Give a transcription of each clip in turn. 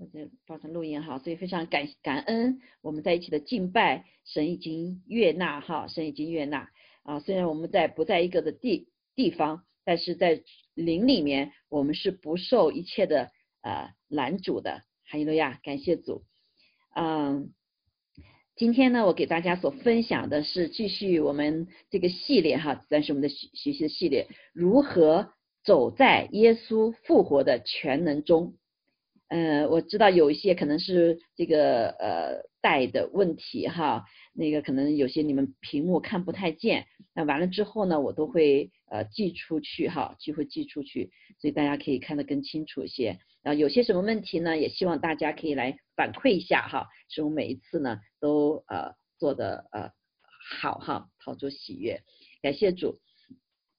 或者报成录音哈，所以非常感感恩我们在一起的敬拜，神已经悦纳哈，神已经悦纳啊。虽然我们在不在一个的地地方，但是在灵里面，我们是不受一切的呃拦阻的。哈利路亚，感谢主。嗯，今天呢，我给大家所分享的是继续我们这个系列哈，算是我们的学学习的系列，如何走在耶稣复活的全能中。呃，我知道有一些可能是这个呃带的问题哈，那个可能有些你们屏幕看不太见，那完了之后呢，我都会呃寄出去哈，就会寄出去，所以大家可以看得更清楚一些。然后有些什么问题呢，也希望大家可以来反馈一下哈，使我每一次呢都呃做的呃好哈，好做喜悦，感谢主。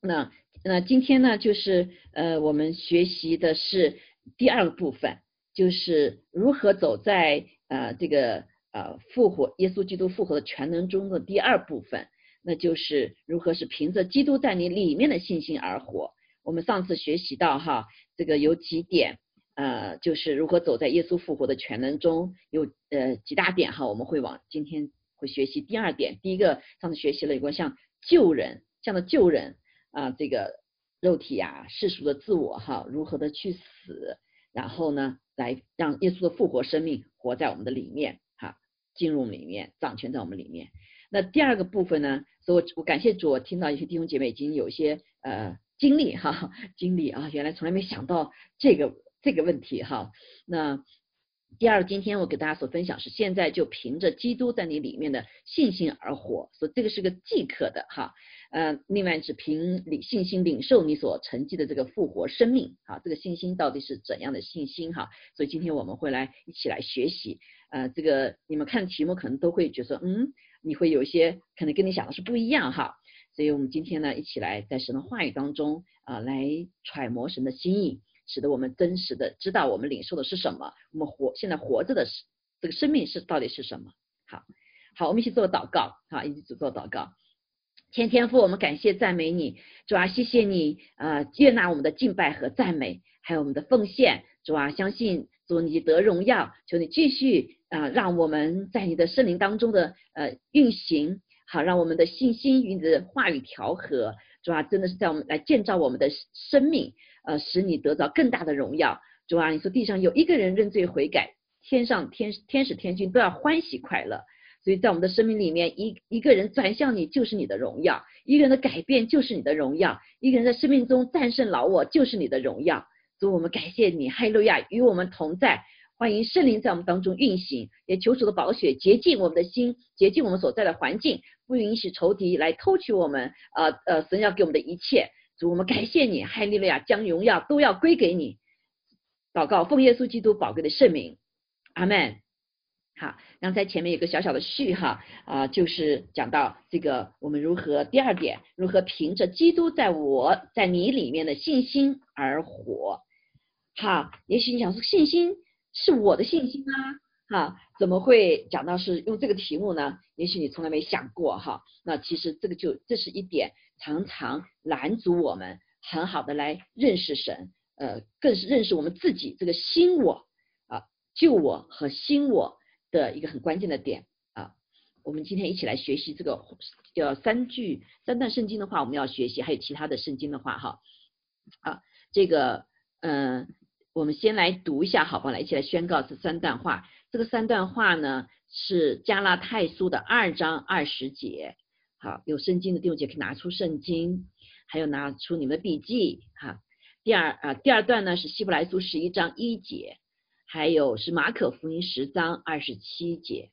那那今天呢，就是呃我们学习的是第二个部分。就是如何走在呃这个呃复活耶稣基督复活的全能中的第二部分，那就是如何是凭着基督在你里面的信心而活。我们上次学习到哈，这个有几点呃，就是如何走在耶稣复活的全能中，有呃几大点哈，我们会往今天会学习第二点。第一个上次学习了一个像救人，像的救人啊，这个肉体呀世俗的自我哈，如何的去死，然后呢？来让耶稣的复活生命活在我们的里面，哈，进入里面，掌权在我们里面。那第二个部分呢？所以我我感谢主，我听到一些弟兄姐妹已经有一些呃经历哈，经历啊，原来从来没想到这个这个问题哈。那第二，今天我给大家所分享是，现在就凭着基督在你里面的信心而活，所以这个是个即刻的哈。呃，另外是凭领信心领受你所承继的这个复活生命，啊，这个信心到底是怎样的信心哈？所以今天我们会来一起来学习，呃，这个你们看题目可能都会觉得，嗯，你会有一些可能跟你想的是不一样哈，所以我们今天呢一起来在神的话语当中啊来揣摩神的心意，使得我们真实的知道我们领受的是什么，我们活现在活着的是这个生命是到底是什么？好，好，我们一起做祷告，好，一起做祷告。天天父，我们感谢赞美你，主啊，谢谢你，呃，接纳我们的敬拜和赞美，还有我们的奉献，主啊，相信主你得荣耀，求你继续啊，让我们在你的圣灵当中的呃运行，好，让我们的信心与你的话语调和，主啊，真的是在我们来建造我们的生命，呃，使你得到更大的荣耀，主啊，你说地上有一个人认罪悔改，天上天天使天君都要欢喜快乐。所以在我们的生命里面，一一个人转向你就是你的荣耀，一个人的改变就是你的荣耀，一个人在生命中战胜老我就是你的荣耀。主，我们感谢你，哈利路亚，与我们同在，欢迎圣灵在我们当中运行，也求主的宝血洁净我们的心，洁净我们所在的环境，不允许仇敌来偷取我们，呃呃，神要给我们的一切。主，我们感谢你，哈利路亚，将荣耀都要归给你。祷告，奉耶稣基督宝贵的圣名，阿门。好，然后在前面有个小小的序哈啊，就是讲到这个我们如何第二点，如何凭着基督在我在你里面的信心而活。好，也许你想说信心是我的信心啊，哈，怎么会讲到是用这个题目呢？也许你从来没想过哈。那其实这个就这是一点常常拦阻我们很好的来认识神，呃，更是认识我们自己这个新我啊，旧我和新我。的一个很关键的点啊，我们今天一起来学习这个叫三句三段圣经的话，我们要学习，还有其他的圣经的话哈啊，这个嗯，我们先来读一下，好吧，来一起来宣告这三段话。这个三段话呢是加拉太书的二章二十节，好，有圣经的弟兄姐可以拿出圣经，还有拿出你们的笔记哈。第二啊，第二段呢是希伯来书十一章一节。还有是马可福音十章二十七节，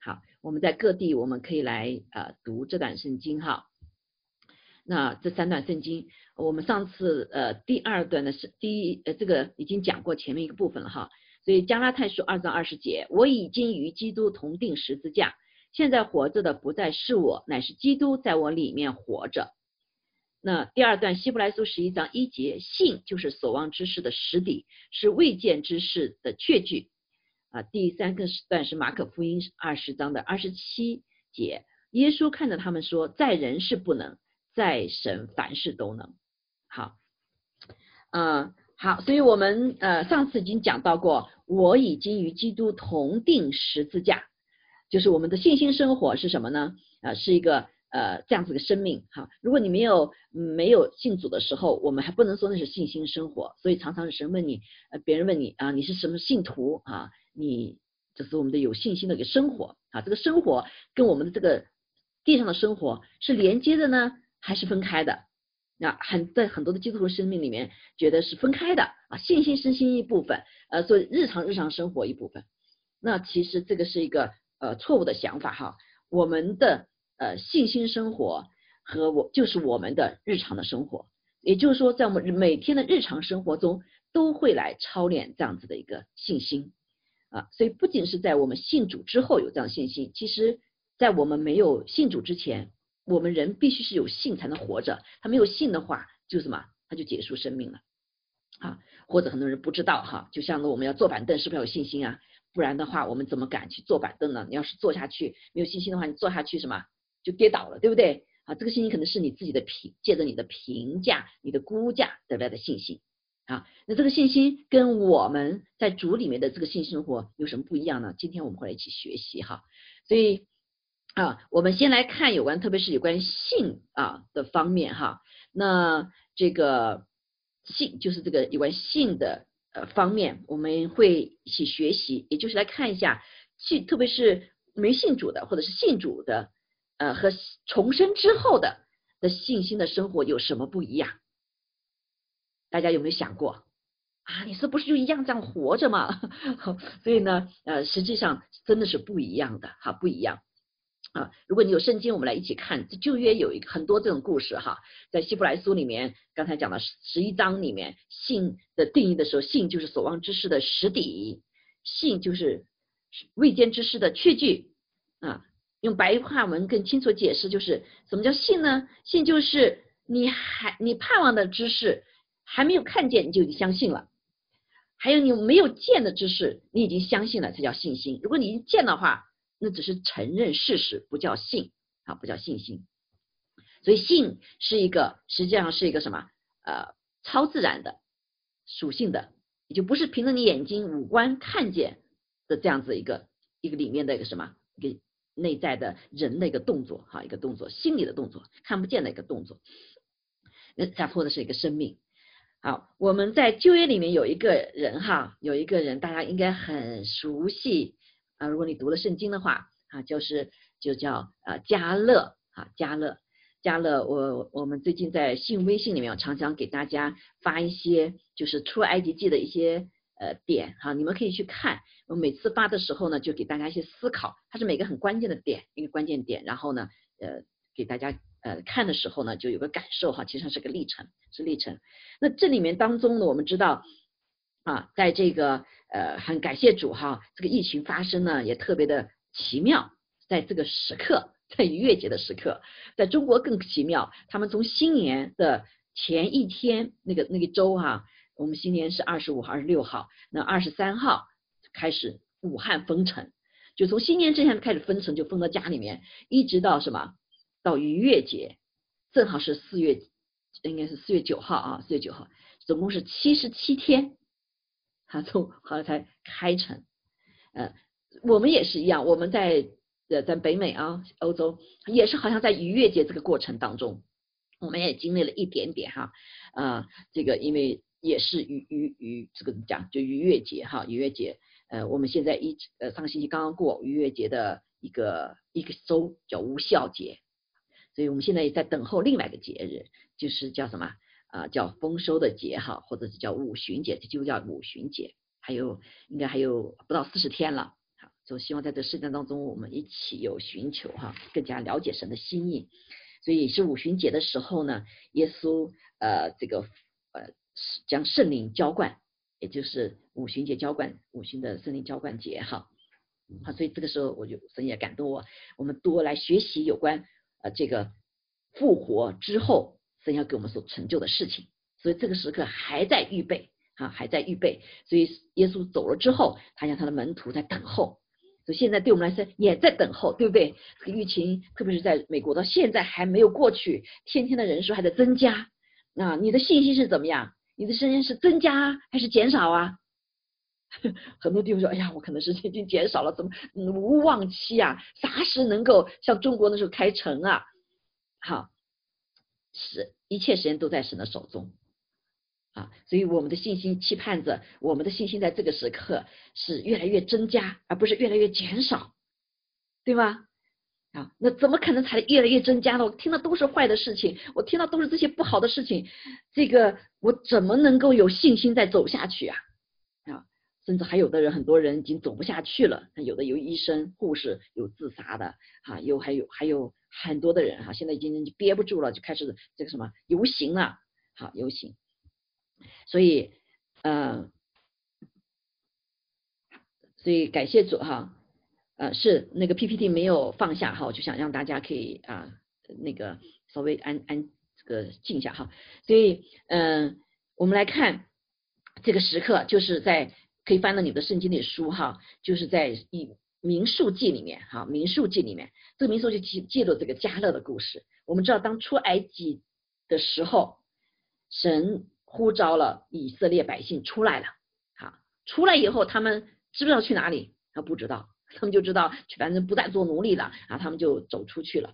好，我们在各地我们可以来呃读这段圣经哈。那这三段圣经，我们上次呃第二段呢是第一呃这个已经讲过前面一个部分了哈。所以加拉太书二章二十节，我已经与基督同定十字架，现在活着的不再是我，乃是基督在我里面活着。那第二段希伯来书十一章一节，信就是所望之事的实底，是未见之事的确据。啊，第三个段是马可福音二十章的二十七节，耶稣看着他们说，在人是不能，在神凡事都能。好，啊，好，所以我们呃上次已经讲到过，我已经与基督同定十字架，就是我们的信心生活是什么呢？啊，是一个呃这样子的生命哈。如果你没有没有信主的时候，我们还不能说那是信心生活。所以常常神问你，呃别人问你啊，你是什么信徒啊？你这是我们的有信心的一个生活啊。这个生活跟我们的这个地上的生活是连接的呢，还是分开的？那很在很多的基督徒生命里面，觉得是分开的啊，信心身心一部分，呃，做日常日常生活一部分。那其实这个是一个呃错误的想法哈。我们的呃信心生活和我就是我们的日常的生活，也就是说，在我们每天的日常生活中都会来操练这样子的一个信心啊。所以不仅是在我们信主之后有这样信心，其实在我们没有信主之前。我们人必须是有信才能活着，他没有信的话，就什么，他就结束生命了啊。或者很多人不知道哈，就像我们要坐板凳，是不是要有信心啊？不然的话，我们怎么敢去坐板凳呢？你要是坐下去没有信心的话，你坐下去什么就跌倒了，对不对？啊，这个信心可能是你自己的评，借着你的评价、你的估价得来的信心啊。那这个信心跟我们在主里面的这个性生活有什么不一样呢？今天我们会来一起学习哈，所以。啊，我们先来看有关，特别是有关性啊的方面哈。那这个性就是这个有关性的方面，我们会一起学习，也就是来看一下信，特别是没信主的或者是信主的呃和重生之后的的信心的生活有什么不一样？大家有没有想过啊？你是不是就一样这样活着吗？所以呢，呃，实际上真的是不一样的哈，不一样。啊，如果你有圣经，我们来一起看。旧约有一个很多这种故事哈，在希伯来书里面，刚才讲的十一章里面，信的定义的时候，信就是所望之事的实底，信就是未见之事的确据啊。用白话文更清楚解释，就是什么叫信呢？信就是你还你盼望的知识还没有看见，你就已经相信了；还有你没有见的知识，你已经相信了，这叫信心。如果你已经见的话，那只是承认事实，不叫信啊，不叫信心。所以信是一个，实际上是一个什么？呃，超自然的属性的，也就不是凭着你眼睛五官看见的这样子一个一个里面的一个什么一个内在的人的一个动作哈，一个动作，心理的动作，看不见的一个动作。那再或者是一个生命。好，我们在旧约里面有一个人哈，有一个人大家应该很熟悉。啊，如果你读了圣经的话，啊，就是就叫啊加勒啊加勒加勒，我我们最近在信微信里面，我常常给大家发一些就是出埃及记的一些呃点哈，你们可以去看。我每次发的时候呢，就给大家一些思考，它是每个很关键的点，一个关键点，然后呢，呃，给大家呃看的时候呢，就有个感受哈，其实是个历程，是历程。那这里面当中呢，我们知道啊，在这个。呃，很感谢主哈，这个疫情发生呢也特别的奇妙，在这个时刻，在逾越节的时刻，在中国更奇妙，他们从新年的前一天那个那个周哈，我们新年是二十五号、二十六号，那二十三号开始武汉封城，就从新年之前开始封城，就封到家里面，一直到什么到逾越节，正好是四月，应该是四月九号啊，四月九号，总共是七十七天。他从后来才开城，呃，我们也是一样，我们在呃在北美啊，欧洲也是好像在逾越节这个过程当中，我们也经历了一点点哈，啊，这个因为也是逾逾逾这个怎么讲，就逾越节哈，逾越节，呃，我们现在一呃上个星期刚刚过逾越节的一个一个周叫无效节，所以我们现在也在等候另外一个节日，就是叫什么？啊，叫丰收的节哈，或者是叫五旬节，这就叫五旬节。还有，应该还有不到四十天了。好，就希望在这事件当中，我们一起有寻求哈，更加了解神的心意。所以是五旬节的时候呢，耶稣呃这个呃将圣灵浇灌，也就是五旬节浇灌，五旬的圣灵浇灌节哈。好，所以这个时候我就神也感动我，我们多来学习有关呃这个复活之后。神要给我们所成就的事情，所以这个时刻还在预备啊，还在预备。所以耶稣走了之后，他让他的门徒在等候。所以现在对我们来说也在等候，对不对？这个疫情，特别是在美国到现在还没有过去，天天的人数还在增加。那你的信心是怎么样？你的声音是增加还是减少啊？很多地方说，哎呀，我可能是已经减少了，怎么无望期啊？啥时能够像中国那时候开城啊？好，是一切时间都在神的手中啊，所以我们的信心期盼着，我们的信心在这个时刻是越来越增加，而不是越来越减少，对吗？啊，那怎么可能才越来越增加呢？我听到都是坏的事情，我听到都是这些不好的事情，这个我怎么能够有信心再走下去啊？啊，甚至还有的人，很多人已经走不下去了。那有的有医生、护士，有自杀的，啊，有还有还有很多的人哈，现在已经憋不住了，就开始这个什么游行了，好游行。所以，嗯，所以感谢主哈。呃，是那个 PPT 没有放下哈，我就想让大家可以啊，那个稍微安安这个静一下哈。所以，嗯，我们来看这个时刻，就是在可以翻到你的圣经里书哈，就是在一民数记里面哈，民数记里面，这个民数记记记录这个加勒的故事。我们知道，当出埃及的时候，神呼召了以色列百姓出来了，好，出来以后，他们知不知道去哪里？他不知道。他们就知道，反正不再做奴隶了啊，他们就走出去了。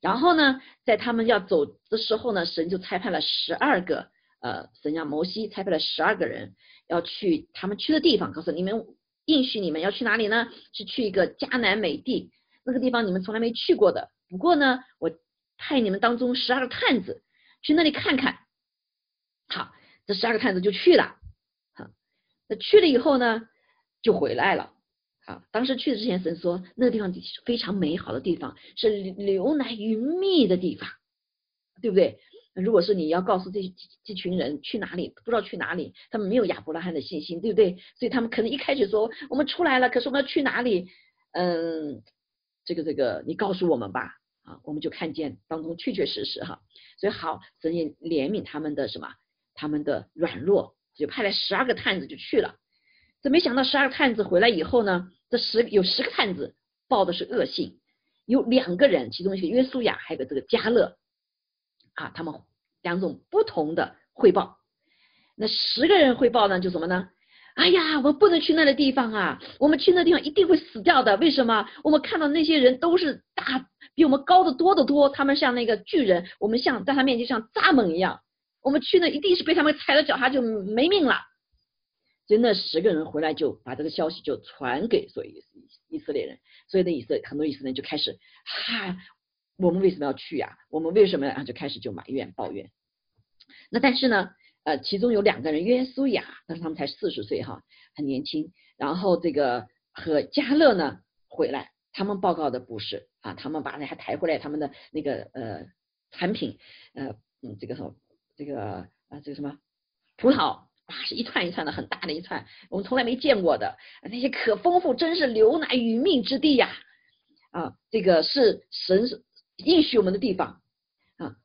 然后呢，在他们要走的时候呢，神就差派了十二个，呃，神让摩西差派了十二个人要去他们去的地方，告诉你们应许你们要去哪里呢？是去一个迦南美地，那个地方你们从来没去过的。不过呢，我派你们当中十二个探子去那里看看。好，这十二个探子就去了。好，那去了以后呢，就回来了。啊，当时去之前，神说那个地方非常美好的地方，是流奶与蜜的地方，对不对？如果是你要告诉这这群人去哪里，不知道去哪里，他们没有亚伯拉罕的信心，对不对？所以他们可能一开始说我们出来了，可是我们要去哪里？嗯，这个这个，你告诉我们吧。啊，我们就看见当中确确实实哈，所以好，神也怜悯他们的什么，他们的软弱，就派来十二个探子就去了。这没想到十二个探子回来以后呢，这十有十个探子报的是恶信，有两个人，其中一个约书亚，还有个这个加勒啊，他们两种不同的汇报。那十个人汇报呢，就什么呢？哎呀，我们不能去那个地方啊，我们去那地方一定会死掉的。为什么？我们看到那些人都是大，比我们高的多得多，他们像那个巨人，我们像在他面前像蚱蜢一样，我们去那一定是被他们踩了脚下就没命了。所以那十个人回来就把这个消息就传给所以以色列人，所以那以色很多以色列人就开始哈，我们为什么要去呀？我们为什么啊？就开始就埋怨抱怨。那但是呢，呃，其中有两个人约书亚，但是他们才四十岁哈，很年轻。然后这个和加勒呢回来，他们报告的不是啊，他们把那还抬回来他们的那个呃产品，呃嗯这个什么这个啊这个什么葡萄。哇，是一串一串的，很大的一串，我们从来没见过的那些可丰富，真是牛奶与蜜之地呀！啊，这个是神应许我们的地方啊。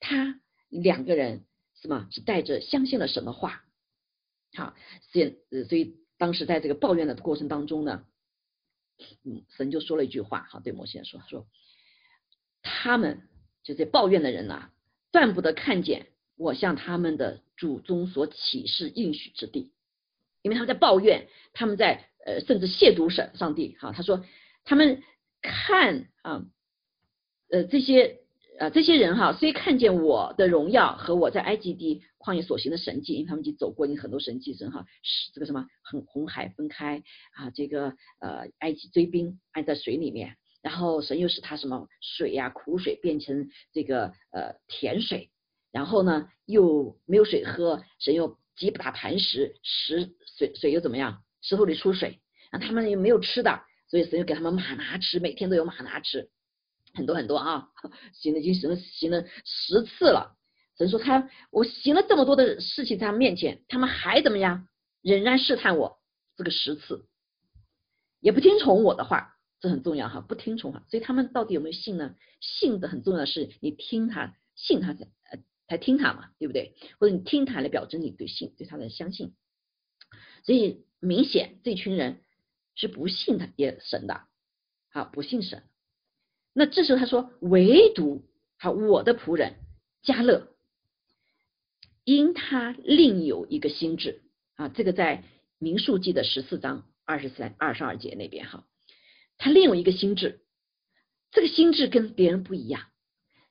他两个人是吗？是带着相信了神的话，好，现所以当时在这个抱怨的过程当中呢，嗯，神就说了一句话，好，对摩西说，说他们就这抱怨的人呐，断不得看见。我向他们的祖宗所启示应许之地，因为他们在抱怨，他们在呃甚至亵渎神上帝。哈，他说他们看啊，呃这些呃这些人哈，虽看见我的荣耀和我在埃及地旷野所行的神迹，因为他们已经走过你很多神迹神哈，是这个什么很红海分开啊，这个呃埃及追兵按在水里面，然后神又使他什么水呀苦水变成这个呃甜水。然后呢，又没有水喝，神又击打磐石，石水水又怎么样？石头里出水，啊，他们又没有吃的，所以神又给他们马拿吃，每天都有马拿吃，很多很多啊，行了已经行了行了十次了。神说他我行了这么多的事情在他面前，他们还怎么样？仍然试探我这个十次，也不听从我的话，这很重要哈，不听从哈，所以他们到底有没有信呢？信的很重要的是你听他，信他才呃。才听他嘛，对不对？或者你听他来表征你对信对他的相信，所以明显这群人是不信他也神的，啊不信神。那这时候他说，唯独好我的仆人加勒因他另有一个心智啊，这个在民数记的十四章二十三、二十二节那边哈，他另有一个心智，这个心智跟别人不一样，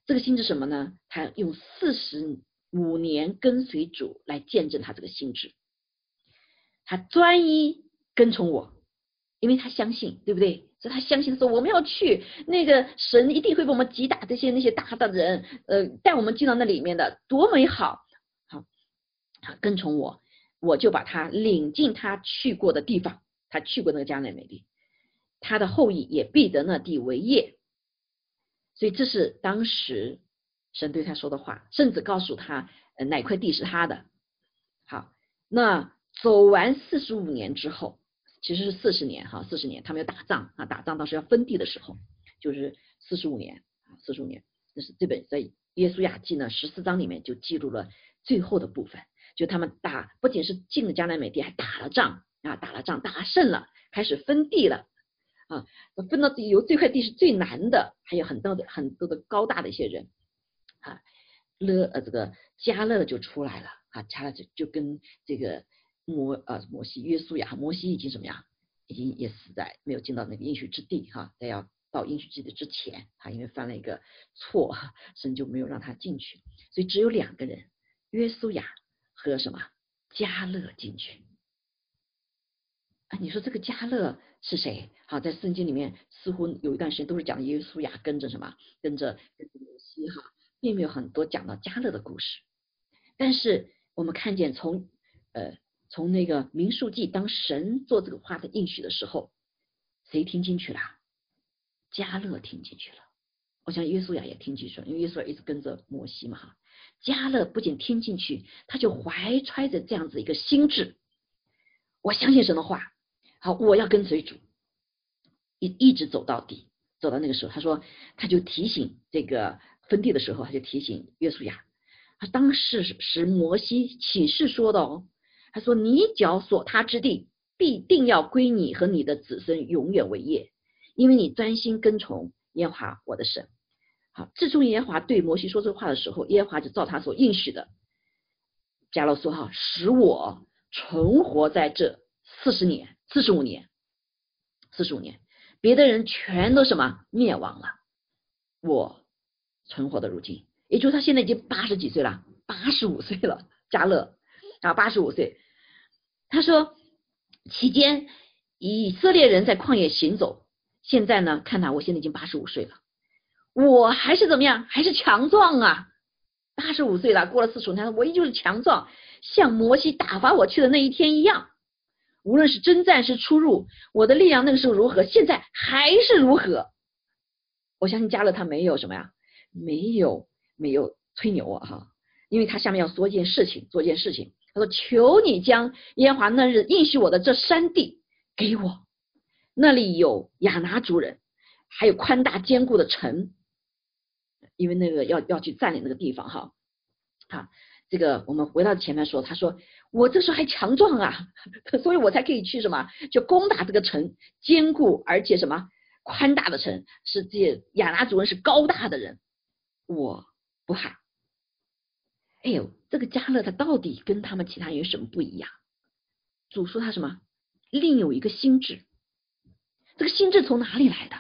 这个心智什么呢？他用四十五年跟随主来见证他这个心智，他专一跟从我，因为他相信，对不对？所以他相信说我们要去那个神一定会给我们击打这些那些大的人，呃，带我们进到那里面的多美好。好他跟从我，我就把他领进他去过的地方，他去过那个迦南美地，他的后裔也必得那地为业。所以这是当时神对他说的话，甚至告诉他呃哪块地是他的。好，那走完四十五年之后，其实是四十年哈，四十年他们要打仗啊，打仗到时要分地的时候，就是四十五年啊，四十五年，这是这本在耶稣亚记呢十四章里面就记录了最后的部分。就他们打，不仅是进了迦南美地，还打了仗啊，打了仗，打胜了，开始分地了啊，分到有这块地是最难的，还有很多的很多的高大的一些人啊，勒呃这个加勒就出来了啊，加勒就就跟这个摩呃摩西约书亚，摩西已经怎么样，已经也死在没有进到那个应许之地哈，在要到应许之地之前他，因为犯了一个错哈，神就没有让他进去，所以只有两个人，约书亚。和什么加勒进去啊？你说这个加勒是谁？好，在圣经里面似乎有一段时间都是讲耶稣亚跟着什么，跟着跟着摩西哈，并没有很多讲到加勒的故事。但是我们看见从呃从那个民数记，当神做这个话的应许的时候，谁听进去了？加勒听进去了。我想约书亚也听进去了，因为约书亚一直跟着摩西嘛哈。加勒不仅听进去，他就怀揣着这样子一个心智。我相信神的话，好，我要跟随主，一一直走到底，走到那个时候，他说，他就提醒这个分地的时候，他就提醒约书亚，他当时是摩西启示说的哦，他说你脚所踏之地，必定要归你和你的子孙永远为业，因为你专心跟从耶和华我的神。好自从耶和华对摩西说这话的时候，耶和华就照他所应许的，加勒说哈，使我存活在这四十年、四十五年、四十五年，别的人全都什么灭亡了，我存活的如今，也就是他现在已经八十几岁了，八十五岁了，加勒啊，八十五岁，他说期间以色列人在旷野行走，现在呢，看他，我现在已经八十五岁了。我还是怎么样？还是强壮啊！八十五岁了，过了四十五年，我依旧是强壮，像摩西打发我去的那一天一样。无论是征战是出入，我的力量那个时候如何，现在还是如何。我相信加勒他没有什么呀，没有没有吹牛啊哈，因为他下面要说一件事情，做一件事情。我：“求你将耶华那日应许我的这山地给我，那里有亚拿族人，还有宽大坚固的城。”因为那个要要去占领那个地方哈，啊，这个我们回到前面说，他说我这时候还强壮啊，所以我才可以去什么，就攻打这个城，坚固而且什么宽大的城，是这亚拿族人是高大的人，我不怕。哎呦，这个加勒他到底跟他们其他人有什么不一样？主说他什么？另有一个心智，这个心智从哪里来的？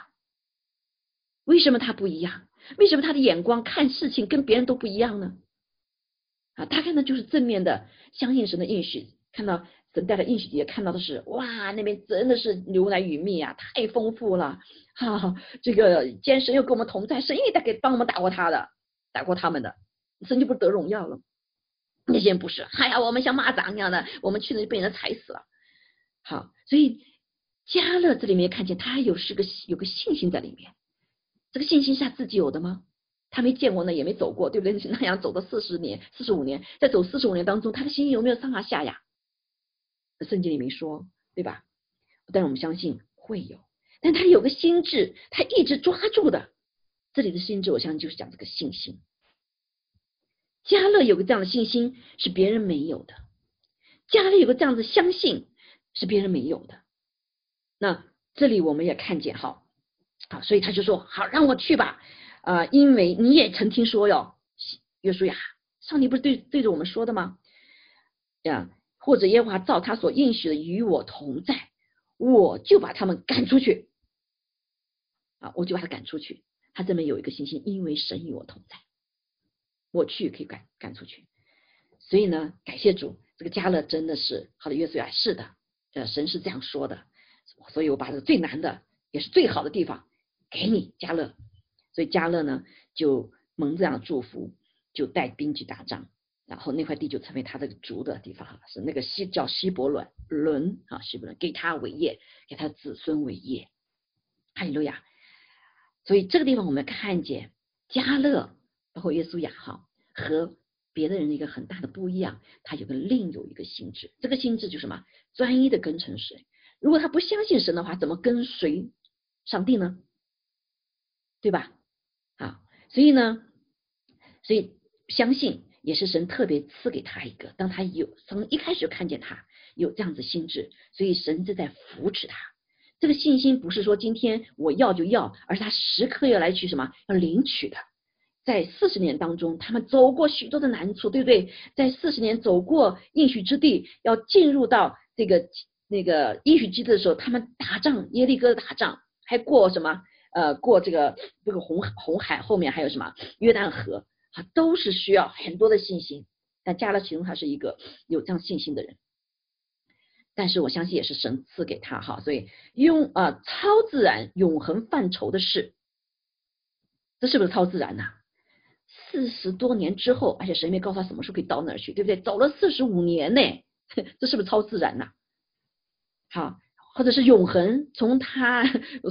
为什么他不一样？为什么他的眼光看事情跟别人都不一样呢？啊，他看的就是正面的，相信神的应许，看到神带的应许，也看到的是哇，那边真的是牛奶与蜜啊，太丰富了。哈，这个既然神又跟我们同在，神一定带给帮我们打过他的，打过他们的，神就不得荣耀了。那些人不是，哎呀，我们像蚂蚱一样的，我们去了就被人踩死了。好，所以加勒这里面看见他有是个有个信心在里面。这个信心是他自己有的吗？他没见过呢也没走过，对不对？那样走了四十年、四十五年，在走四十五年当中，他的心有没有上啊下呀？圣经里没说，对吧？但是我们相信会有。但他有个心智，他一直抓住的。这里的心智，我相信就是讲这个信心。加勒有个这样的信心是别人没有的，加勒有个这样子相信是别人没有的。那这里我们也看见哈。好，所以他就说：“好，让我去吧。”啊，因为你也曾听说哟，约书亚上帝不是对对着我们说的吗？呀，或者耶和华照他所应许的与我同在，我就把他们赶出去。啊，我就把他赶出去。他这边有一个信心，因为神与我同在，我去可以赶赶出去。所以呢，感谢主，这个加勒真的是好的约书亚，是的，呃，神是这样说的。所以我把这个最难的也是最好的地方给你加勒。所以加勒呢就蒙这样的祝福，就带兵去打仗，然后那块地就成为他这个族的地方哈，是那个希叫希伯伦伦啊，希伯伦给他为业，给他子孙为业。哈利路亚。所以这个地方我们看见加勒，包括耶稣雅哈和别的人的一个很大的不一样，他有个另有一个心智，这个心智就是什么？专一的跟从神。如果他不相信神的话，怎么跟随上帝呢？对吧？啊，所以呢，所以相信也是神特别赐给他一个，当他有从一开始就看见他有这样子心智，所以神就在扶持他。这个信心不是说今天我要就要，而是他时刻要来去什么要领取的。在四十年当中，他们走过许多的难处，对不对？在四十年走过应许之地，要进入到这个那个应许之地的时候，他们打仗耶利哥的打仗，还过什么呃过这个这个红红海后面还有什么约旦河啊，都是需要很多的信心。但加勒其中他是一个有这样信心的人。但是我相信也是神赐给他哈，所以用啊超自然永恒范畴的事，这是不是超自然呐？四十多年之后，而且神没告诉他什么时候可以到那儿去，对不对？走了四十五年呢，这是不是超自然呐？好，或者是永恒，从他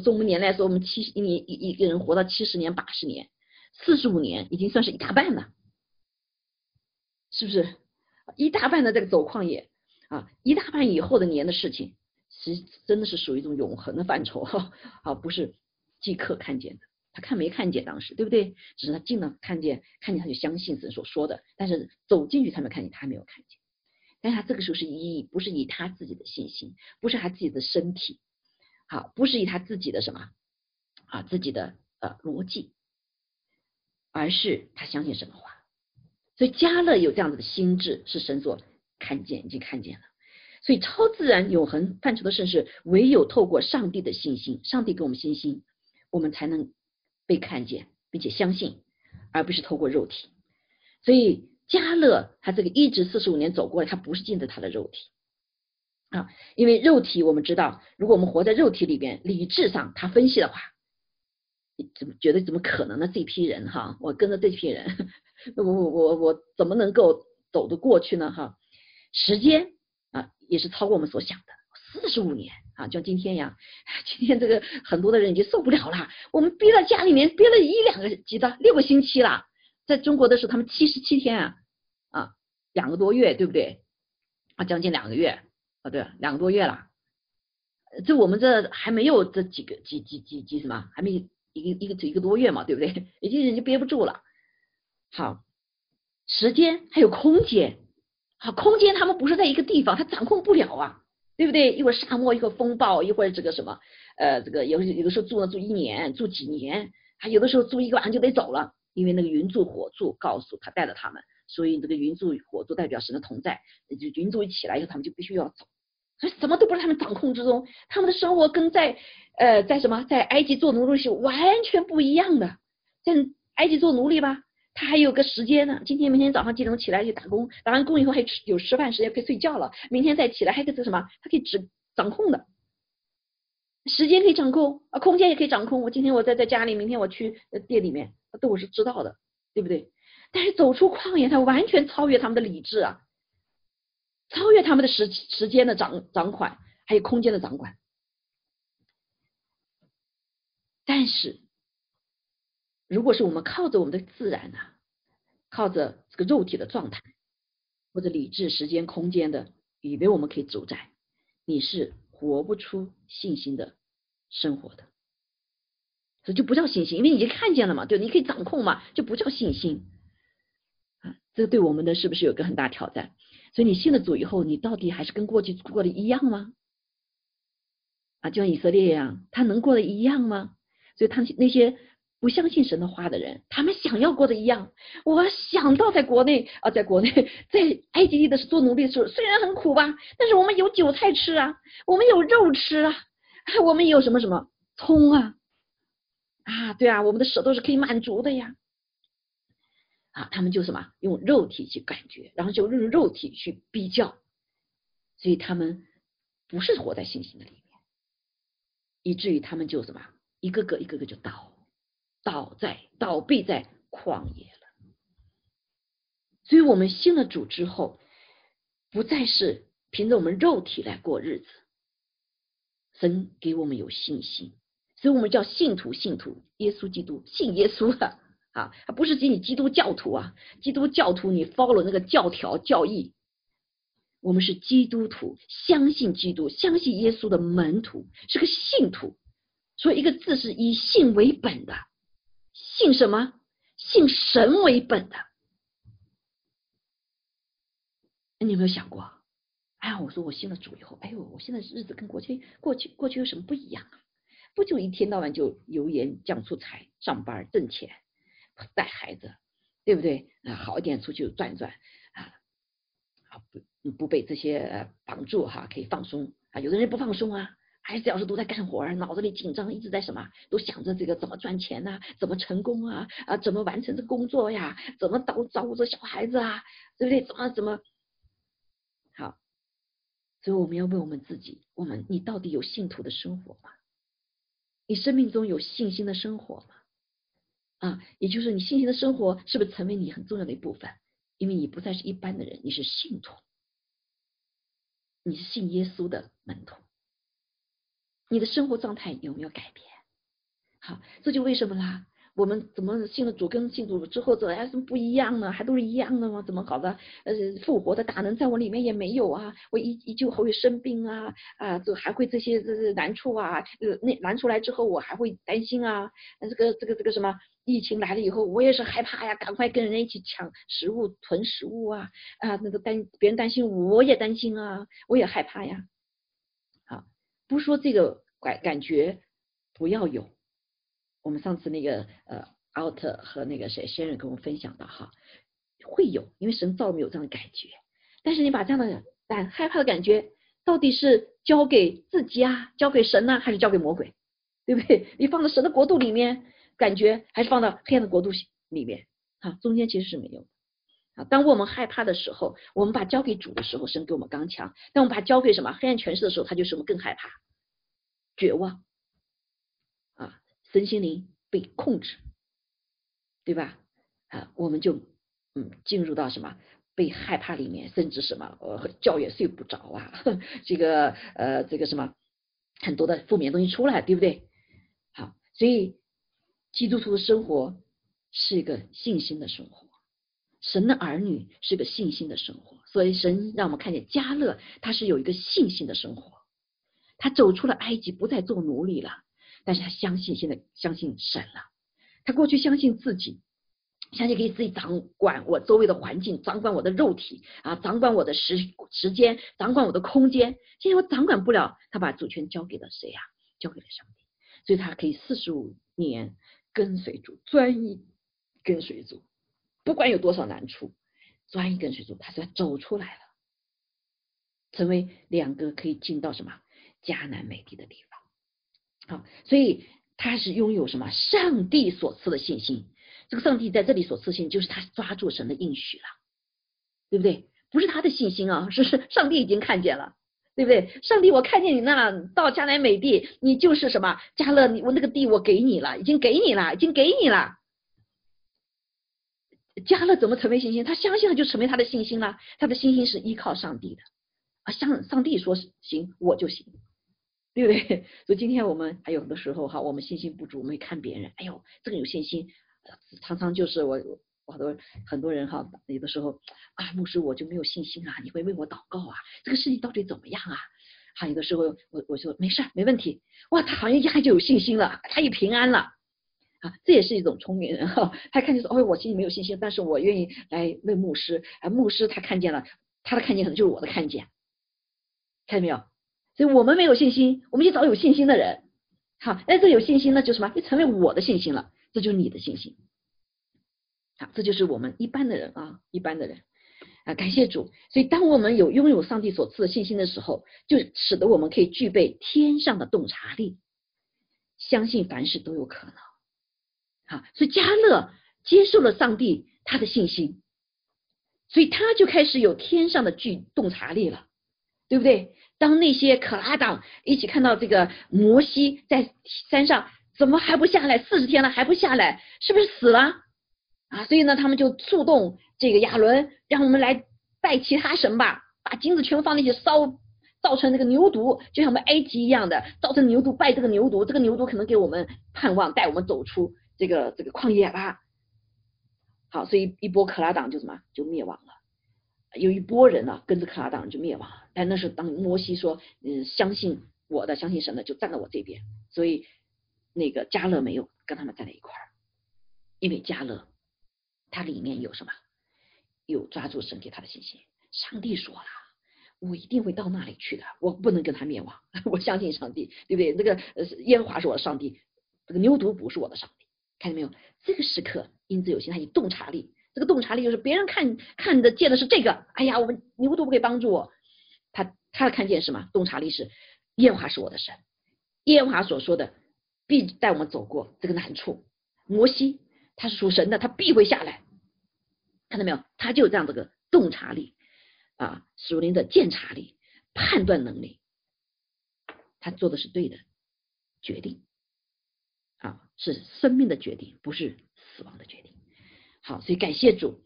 从我们年来说，我们七一年一一个人活到七十年八十年，四十五年已经算是一大半了，是不是？一大半的这个走旷野。啊，一大半以后的年的事情，其实真的是属于一种永恒的范畴哈，啊，不是即刻看见的，他看没看见当时，对不对？只是他进了看见，看见他就相信神所说的，但是走进去他没看见，他没有看见，但他这个时候是以不是以他自己的信心，不是他自己的身体，好，不是以他自己的什么啊自己的呃逻辑，而是他相信什么话，所以加勒有这样子的心智，是神所。看见已经看见了，所以超自然永恒范畴的盛世，唯有透过上帝的信心，上帝给我们信心，我们才能被看见，并且相信，而不是透过肉体。所以加勒他这个一直四十五年走过来，他不是进的他的肉体啊，因为肉体我们知道，如果我们活在肉体里边，理智上他分析的话，怎么觉得怎么可能呢？这批人哈，我跟着这批人，我我我我怎么能够走得过去呢？哈。时间啊，也是超过我们所想的，四十五年啊，像今天一样。今天这个很多的人已经受不了了，我们憋在家里面憋了一两个几的六个星期了。在中国的时候，他们七十七天啊，啊，两个多月，对不对？啊，将近两个月啊，对，两个多月了。这我们这还没有这几个几几几几什么，还没一个一个一个多月嘛，对不对？已经人就憋不住了。好，时间还有空间。好，空间他们不是在一个地方，他掌控不了啊，对不对？一会儿沙漠，一会儿风暴，一会儿这个什么，呃，这个有有的时候住了住一年，住几年，还有的时候住一个晚上就得走了，因为那个云柱火柱告诉他带着他们，所以这个云柱火柱代表神的同在，就云柱一起来以后，他们就必须要走，所以什么都不是他们掌控之中，他们的生活跟在呃在什么在埃及做奴隶是完全不一样的，在埃及做奴隶吧。他还有个时间呢，今天明天早上几点钟起来去打工，打完工以后还吃有吃饭时间可以睡觉了，明天再起来还可以做什么？他可以指掌控的，时间可以掌控啊，空间也可以掌控。我今天我在在家里，明天我去店里面，都我是知道的，对不对？但是走出旷野，他完全超越他们的理智啊，超越他们的时时间的掌掌管，还有空间的掌管。但是。如果是我们靠着我们的自然呐，靠着这个肉体的状态，或者理智、时间、空间的，以为我们可以主宰，你是活不出信心的生活的，这就不叫信心，因为已经看见了嘛，对，你可以掌控嘛，就不叫信心啊。这个对我们的是不是有个很大挑战？所以你信了主以后，你到底还是跟过去过的一样吗？啊，就像以色列一样，他能过的一样吗？所以他那些。不相信神的话的人，他们想要过的一样。我想到在国内啊，在国内，在埃及地的是做奴隶的时候，虽然很苦吧，但是我们有韭菜吃啊，我们有肉吃啊，我们有什么什么葱啊，啊，对啊，我们的舌头是可以满足的呀。啊，他们就什么用肉体去感觉，然后就用肉体去比较，所以他们不是活在信心的里面，以至于他们就什么一个个一个个就倒。倒在倒闭在旷野了，所以我们信了主之后，不再是凭着我们肉体来过日子，神给我们有信心，所以我们叫信徒，信徒，耶稣基督，信耶稣的啊，不是给你基督教徒啊，基督教徒你 follow 那个教条教义，我们是基督徒，相信基督，相信耶稣的门徒，是个信徒，所以一个字是以信为本的。信什么？信神为本的。你有没有想过？哎呀，我说我信了主以后，哎呦，我现在日子跟过去、过去、过去有什么不一样啊？不就一天到晚就油盐酱醋菜，上班挣钱，带孩子，对不对？啊，好一点出去转转啊，啊不不被这些绑住哈，可以放松啊。有的人不放松啊。孩子要是都在干活儿，脑子里紧张，一直在什么，都想着这个怎么赚钱呐，怎么成功啊，啊，怎么完成这工作呀，怎么照照顾这小孩子啊，对不对？怎么怎么好？所以我们要问我们自己：我们你到底有信徒的生活吗？你生命中有信心的生活吗？啊，也就是你信心的生活是不是成为你很重要的一部分？因为你不再是一般的人，你是信徒，你是信耶稣的门徒。你的生活状态有没有改变？好，这就为什么啦？我们怎么信了主跟信主之后，怎么还什么不一样呢？还都是一样的吗？怎么搞的？呃，复活的大能在我里面也没有啊！我依依旧还会生病啊啊，这还会这些这这难处啊！呃，那难出来之后，我还会担心啊。那这个这个这个什么疫情来了以后，我也是害怕呀，赶快跟人家一起抢食物囤食物啊啊！那个担别人担心，我也担心啊，我也害怕呀。不说这个感感觉不要有，我们上次那个呃奥特和那个谁先生跟我们分享的哈，会有，因为神造我们有这样的感觉。但是你把这样的胆害怕的感觉，到底是交给自己啊，交给神呢，还是交给魔鬼？对不对？你放到神的国度里面，感觉还是放到黑暗的国度里面？哈，中间其实是没有。啊，当我们害怕的时候，我们把交给主的时候，神给我们刚强；当我们把交给什么黑暗权势的时候，他就使我们更害怕、绝望。啊，身心灵被控制，对吧？啊，我们就嗯进入到什么被害怕里面，甚至什么呃觉也睡不着啊，这个呃这个什么很多的负面东西出来，对不对？好，所以基督徒的生活是一个信心的生活。神的儿女是个信心的生活，所以神让我们看见加勒他是有一个信心的生活，他走出了埃及，不再做奴隶了，但是他相信现在相信神了。他过去相信自己，相信可以自己掌管我周围的环境，掌管我的肉体啊，掌管我的时时间，掌管我的空间。现在我掌管不了，他把主权交给了谁呀？交给了上帝，所以他可以四十五年跟随主，专一跟随主。不管有多少难处，专一跟随主，他是要走出来了，成为两个可以进到什么迦南美地的地方。好，所以他是拥有什么上帝所赐的信心。这个上帝在这里所赐信，就是他抓住神的应许了，对不对？不是他的信心啊，是是上帝已经看见了，对不对？上帝，我看见你那到迦南美地，你就是什么加勒，你我那个地我给你了，已经给你了，已经给你了。加勒怎么成为信心？他相信了就成为他的信心了。他的信心是依靠上帝的啊，向上帝说行我就行，对不对？所以今天我们还有的时候哈，我们信心不足，我们看别人，哎呦，这个有信心，常常就是我我好多很多人哈，有的时候啊，牧师我就没有信心啊，你会为我祷告啊，这个事情到底怎么样啊？哈，有的时候我我说没事没问题，哇，他好像一下就有信心了，他也平安了。啊，这也是一种聪明人哈。他看见说，哦，我心里没有信心，但是我愿意来问牧师。啊，牧师他看见了，他的看见可能就是我的看见，看见没有？所以我们没有信心，我们去找有信心的人。好，那这有信心呢，就什么？就成为我的信心了。这就是你的信心。好，这就是我们一般的人啊，一般的人啊，感谢主。所以，当我们有拥有上帝所赐的信心的时候，就使得我们可以具备天上的洞察力，相信凡事都有可能。啊，所以加勒接受了上帝他的信心，所以他就开始有天上的具洞察力了，对不对？当那些可拉党一起看到这个摩西在山上，怎么还不下来？四十天了还不下来，是不是死了？啊，所以呢，他们就触动这个亚伦，让我们来拜其他神吧，把金子全部放那些烧，造成那个牛犊，就像我们埃及一样的，造成牛犊拜这个牛犊，这个牛犊可能给我们盼望，带我们走出这个这个旷野吧。好，所以一波可拉党就什么就灭亡了，有一波人呢跟着可拉党就灭亡了。但那是当摩西说，嗯，相信我的，相信神的，就站在我这边。所以那个加勒没有跟他们站在一块儿，因为加勒。他里面有什么？有抓住神给他的信心。上帝说了，我一定会到那里去的，我不能跟他灭亡。我相信上帝，对不对？那个呃，耶和华是我的上帝，这个牛犊不是我的上帝。看见没有？这个时刻，因子有心，他有洞察力。这个洞察力就是别人看看得见的是这个。哎呀，我们牛都不可以帮助我。他他看见什么？洞察力是耶和华是我的神，耶和华所说的必带我们走过这个难处。摩西。他是属神的，他必会下来，看到没有？他就有这样的个洞察力啊，属灵的鉴察力、判断能力，他做的是对的决定，是生命的决定，不是死亡的决定。好，所以感谢主，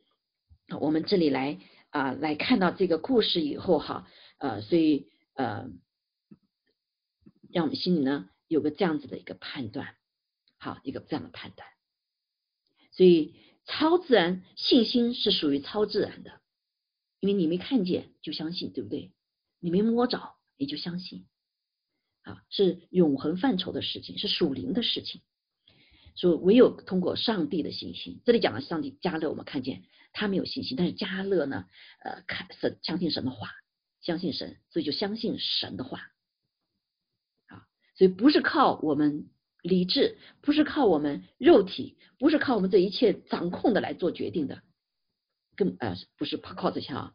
我们这里来啊，来看到这个故事以后哈，呃，所以呃，让我们心里呢有个这样子的一个判断，好，一个这样的判断。所以，超自然信心是属于超自然的，因为你没看见就相信，对不对？你没摸着你就相信，啊，是永恒范畴的事情，是属灵的事情。说唯有通过上帝的信心，这里讲的上帝加勒，我们看见他没有信心，但是加勒呢，呃，看神相信神的话，相信神，所以就相信神的话，啊，所以不是靠我们。理智不是靠我们肉体，不是靠我们这一切掌控的来做决定的，更呃不是靠这些啊。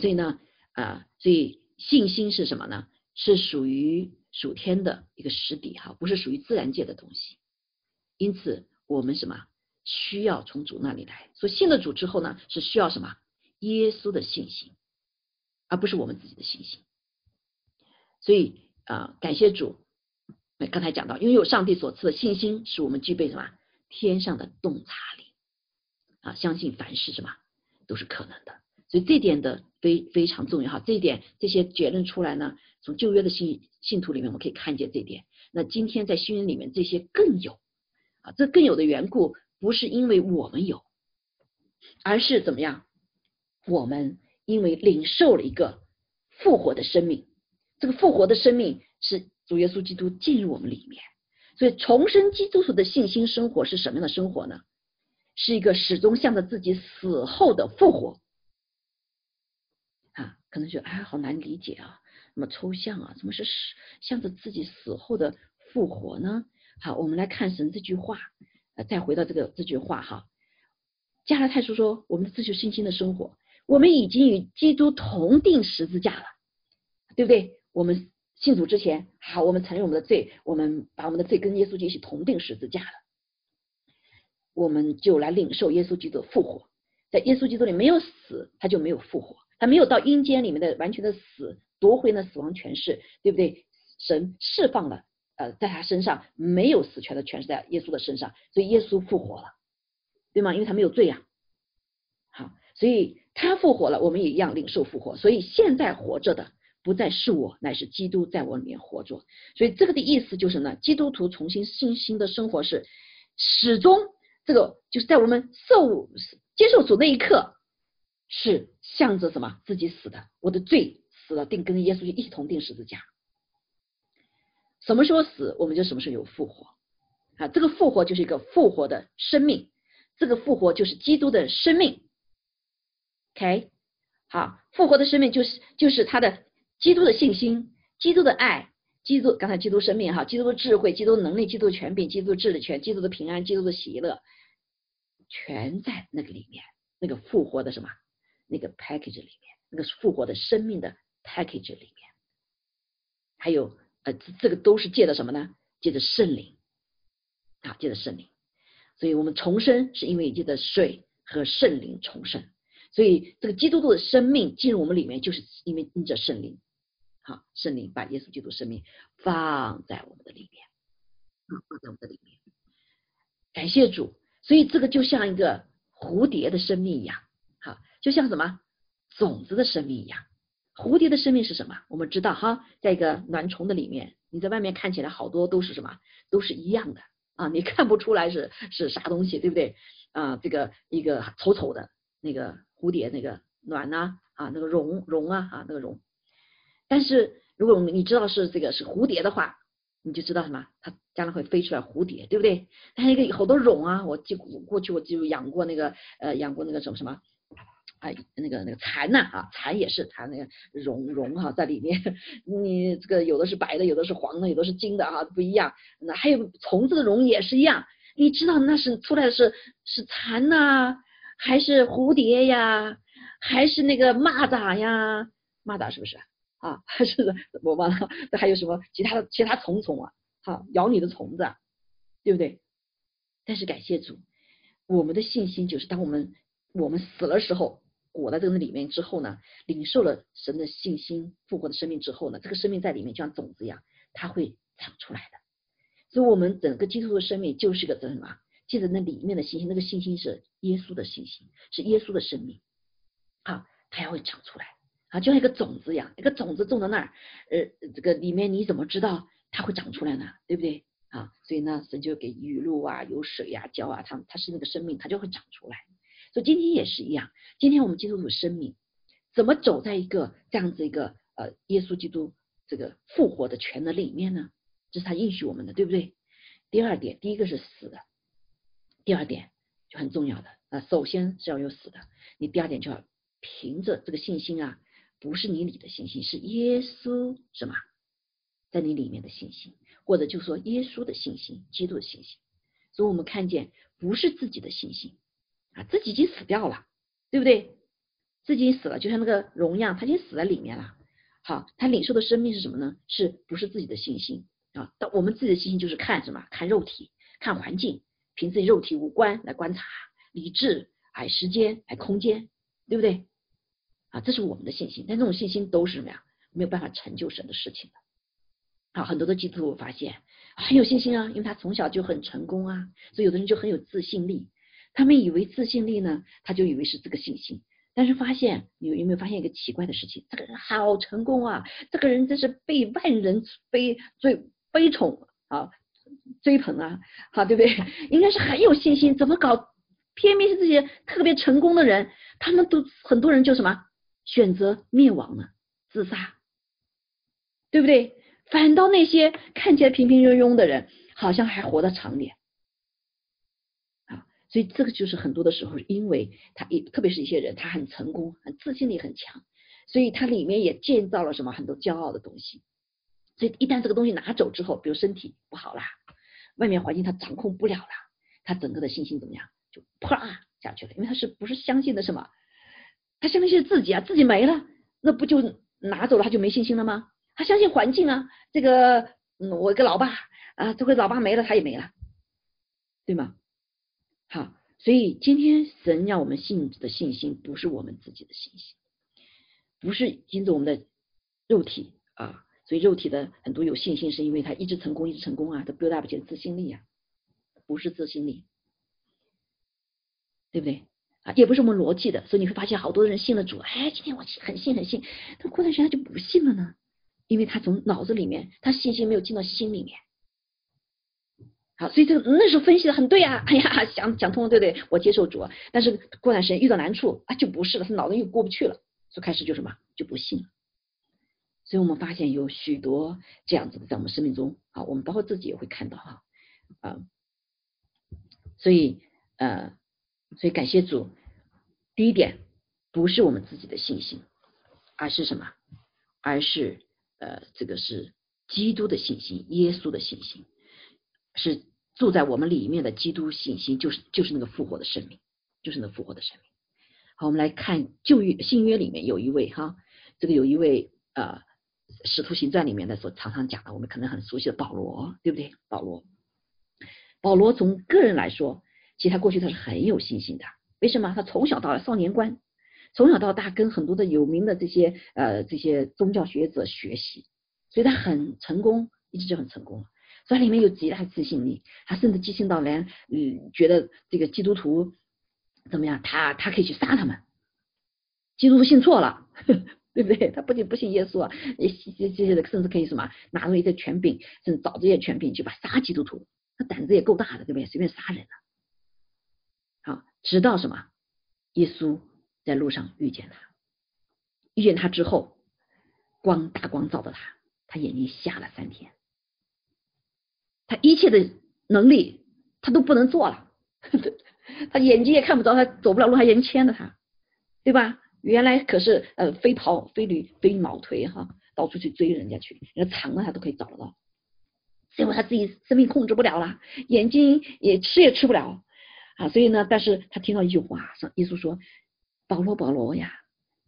所以呢啊，所以信心是什么呢？是属于属天的一个实底哈，不是属于自然界的东西。因此我们什么需要从主那里来？所以信了主之后呢，是需要什么？耶稣的信心，而不是我们自己的信心。所以啊，感谢主。那刚才讲到，拥有上帝所赐的信心，使我们具备什么？天上的洞察力啊！相信凡事什么都是可能的，所以这点的非非常重要哈。这一点这些结论出来呢，从旧约的信信徒里面我们可以看见这一点。那今天在新约里面这些更有这更有的缘故不是因为我们有，而是怎么样？我们因为领受了一个复活的生命，这个复活的生命是。主耶稣基督进入我们里面，所以重生基督徒的信心生活是什么样的生活呢？是一个始终向着自己死后的复活啊，可能觉得哎好难理解啊，那么抽象啊，怎么是向着自己死后的复活呢？好，我们来看神这句话，呃，再回到这个这句话哈，加拉太书说，我们自救信心的生活，我们已经与基督同定十字架了，对不对？我们。信主之前，好，我们承认我们的罪，我们把我们的罪跟耶稣一起同定十字架了，我们就来领受耶稣基督的复活。在耶稣基督里没有死，他就没有复活，他没有到阴间里面的完全的死，夺回那死亡权势，对不对？神释放了，呃，在他身上没有死权的权是在耶稣的身上，所以耶稣复活了，对吗？因为他没有罪呀。好，所以他复活了，我们也一样领受复活。所以现在活着的。不再是我，乃是基督在我里面活着。所以这个的意思就是呢，基督徒重新信心的生活是始终这个就是在我们受接受主那一刻是向着什么自己死的，我的罪死了，定跟耶稣一同定十字架。什么时候死，我们就什么时候有复活啊？这个复活就是一个复活的生命，这个复活就是基督的生命。OK，好，复活的生命就是就是他的。基督的信心、基督的爱、基督刚才基督生命哈，基督的智慧，基督的能力，基督的权柄，基督的治理权，基督的平安，基督的喜乐，全在那个里面，那个复活的什么，那个 package 里面，那个复活的生命的 package 里面，还有呃，这个都是借的什么呢？借的圣灵啊，借的圣灵。所以我们重生是因为借着水和圣灵重生。所以这个基督徒的生命进入我们里面，就是因为因着圣灵，好，圣灵把耶稣基督生命放在我们的里面，啊，放在我们的里面。感谢主，所以这个就像一个蝴蝶的生命一样，好，就像什么种子的生命一样。蝴蝶的生命是什么？我们知道哈，在一个卵虫的里面，你在外面看起来好多都是什么，都是一样的啊，你看不出来是是啥东西，对不对？啊，这个一个丑丑的那个。蝴蝶那个卵呐啊，那个绒绒啊啊那个绒，但是如果你知道是这个是蝴蝶的话，你就知道什么，它将来会飞出来蝴蝶，对不对？它一个好多绒啊，我记过去我就养过那个呃养过那个什么什么啊那个那个蚕呐啊蚕也是它那个绒绒哈在里面，你这个有的是白的，有的是黄的，有的是金的啊不一样。那还有虫子的绒也是一样，你知道那是出来的是是蚕呐。还是蝴蝶呀，还是那个蚂蚱呀？蚂蚱是不是啊？还 是我忘了？那还有什么其他的其他虫虫啊？好，咬你的虫子，对不对？但是感谢主，我们的信心就是当我们我们死了时候，裹在这个里面之后呢，领受了神的信心复活的生命之后呢，这个生命在里面就像种子一样，它会长出来的。所以，我们整个基督的生命就是个什么？记得那里面的信心，那个信心是耶稣的信心，是耶稣的生命，啊，它要会长出来，啊，就像一个种子一样，一个种子种在那儿，呃，这个里面你怎么知道它会长出来呢？对不对？啊，所以呢，神就给雨露啊，有水呀，浇啊，它它是那个生命，它就会长出来。所以今天也是一样，今天我们基督徒生命怎么走在一个这样子一个呃耶稣基督这个复活的全的里面呢？这是他应许我们的，对不对？第二点，第一个是死的。第二点就很重要的啊，首先是要有死的，你第二点就要凭着这个信心啊，不是你里的信心，是耶稣什么在你里面的信心，或者就说耶稣的信心，基督的信心。所以我们看见不是自己的信心啊，自己已经死掉了，对不对？自己死了，就像那个荣耀，他已经死在里面了。好，他领受的生命是什么呢？是不是自己的信心啊？但我们自己的信心就是看什么？看肉体，看环境。凭自己肉体五官来观察理智，哎，时间，哎，空间，对不对？啊，这是我们的信心，但这种信心都是什么呀？没有办法成就神的事情的。好，很多的基督徒发现很有信心啊，因为他从小就很成功啊，所以有的人就很有自信力。他们以为自信力呢，他就以为是这个信心，但是发现有有没有发现一个奇怪的事情？这个人好成功啊，这个人真是被万人悲最悲宠啊。追捧啊，好对不对？应该是很有信心，怎么搞？偏偏是这些特别成功的人，他们都很多人就什么选择灭亡了，自杀，对不对？反倒那些看起来平平庸庸的人，好像还活得长点。所以这个就是很多的时候，因为他一特别是一些人，他很成功，很自信力很强，所以他里面也建造了什么很多骄傲的东西。所以一旦这个东西拿走之后，比如身体不好啦，外面环境他掌控不了了，他整个的信心怎么样？就啪下去了，因为他是不是相信的什么？他相信是自己啊，自己没了，那不就拿走了，他就没信心了吗？他相信环境啊，这个嗯，我一个老爸啊，这回老爸没了，他也没了，对吗？好，所以今天神让我们信的信心，不是我们自己的信心，不是因着我们的肉体啊。所以肉体的很多有信心，是因为他一直成功，一直成功啊，他 build up 起自信力啊，不是自信力，对不对啊？也不是我们逻辑的，所以你会发现好多人信了主，哎，今天我很信很信，但过段时间他就不信了呢，因为他从脑子里面，他信心没有进到心里面。好，所以这那时候分析的很对啊，哎呀，想想通了，对不对？我接受主，但是过段时间遇到难处啊，就不是了，他脑子又过不去了，就开始就什么就不信了。所以我们发现有许多这样子的在我们生命中啊，我们包括自己也会看到哈啊，所以呃，所以感谢主，第一点不是我们自己的信心，而是什么？而是呃这个是基督的信心，耶稣的信心，是住在我们里面的基督信心，就是就是那个复活的生命，就是那复活的生命。好，我们来看旧约新约里面有一位哈，这个有一位呃使徒行传里面的所常常讲的，我们可能很熟悉的保罗，对不对？保罗，保罗从个人来说，其实他过去他是很有信心的。为什么？他从小到少年观，从小到大跟很多的有名的这些呃这些宗教学者学习。所以他很成功，一直就很成功了，所以里面有极大自信力，他甚至自信到连嗯觉得这个基督徒怎么样，他他可以去杀他们，基督徒信错了，对不对？他不仅不信耶稣啊，这这些的甚至可以什么拿出一些权柄，甚至找这些权柄去把杀基督徒，他胆子也够大的，对不对？随便杀人了。好，直到什么？耶稣在路上遇见他，遇见他之后，光大光照着他。他眼睛瞎了三天，他一切的能力他都不能做了，他眼睛也看不着，他走不了路，还眼睛牵着他，对吧？原来可是呃飞跑飞驴飞毛腿哈，到处去追人家去，人家藏了他都可以找得到。结果他自己生命控制不了了，眼睛也吃也吃不了啊，所以呢，但是他听到一句话，说耶稣说：“保罗，保罗呀，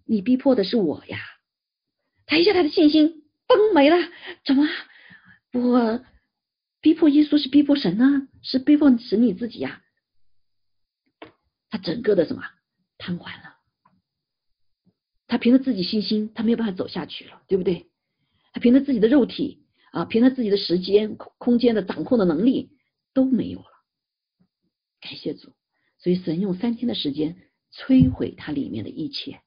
你逼迫的是我呀。”他一下他的信心。崩没了，怎么？我逼迫耶稣是逼迫神呢？是逼迫神你自己呀？他整个的什么瘫痪了？他凭着自己信心，他没有办法走下去了，对不对？他凭着自己的肉体啊，凭着自己的时间、空空间的掌控的能力都没有了。感谢主，所以神用三天的时间摧毁他里面的一切。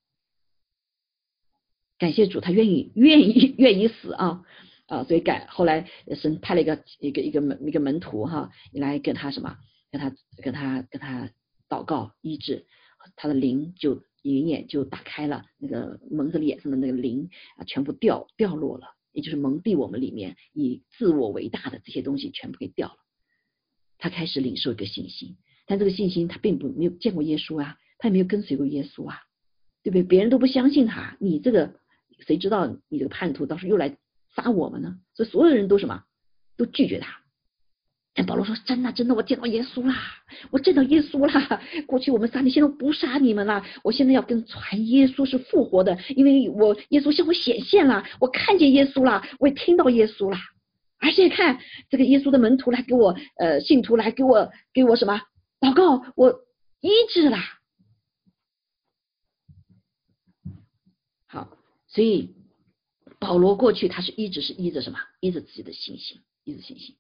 感谢主，他愿意愿意愿意死啊啊！所以改后来神派了一个一个一个门一个门徒哈，来跟他什么，跟他跟他跟他祷告医治，他的灵就灵眼就打开了，那个蒙着脸上的那个灵啊，全部掉掉落了，也就是蒙蔽我们里面以自我为大的这些东西全部给掉了。他开始领受一个信心，但这个信心他并不没有见过耶稣啊，他也没有跟随过耶稣啊，对不对？别人都不相信他，你这个。谁知道你这个叛徒到时候又来杀我们呢？所以所有人都什么都拒绝他。但保罗说：“真的，真的，我见到耶稣啦！我见到耶稣啦！过去我们杀你，现在不杀你们了。我现在要跟传耶稣是复活的，因为我耶稣向我显现了，我看见耶稣了，我也听到耶稣了。而且看这个耶稣的门徒来给我，呃，信徒来给我给我什么祷告，我医治了。”所以保罗过去他是一直是依着什么？依着自己的信心，依着信心。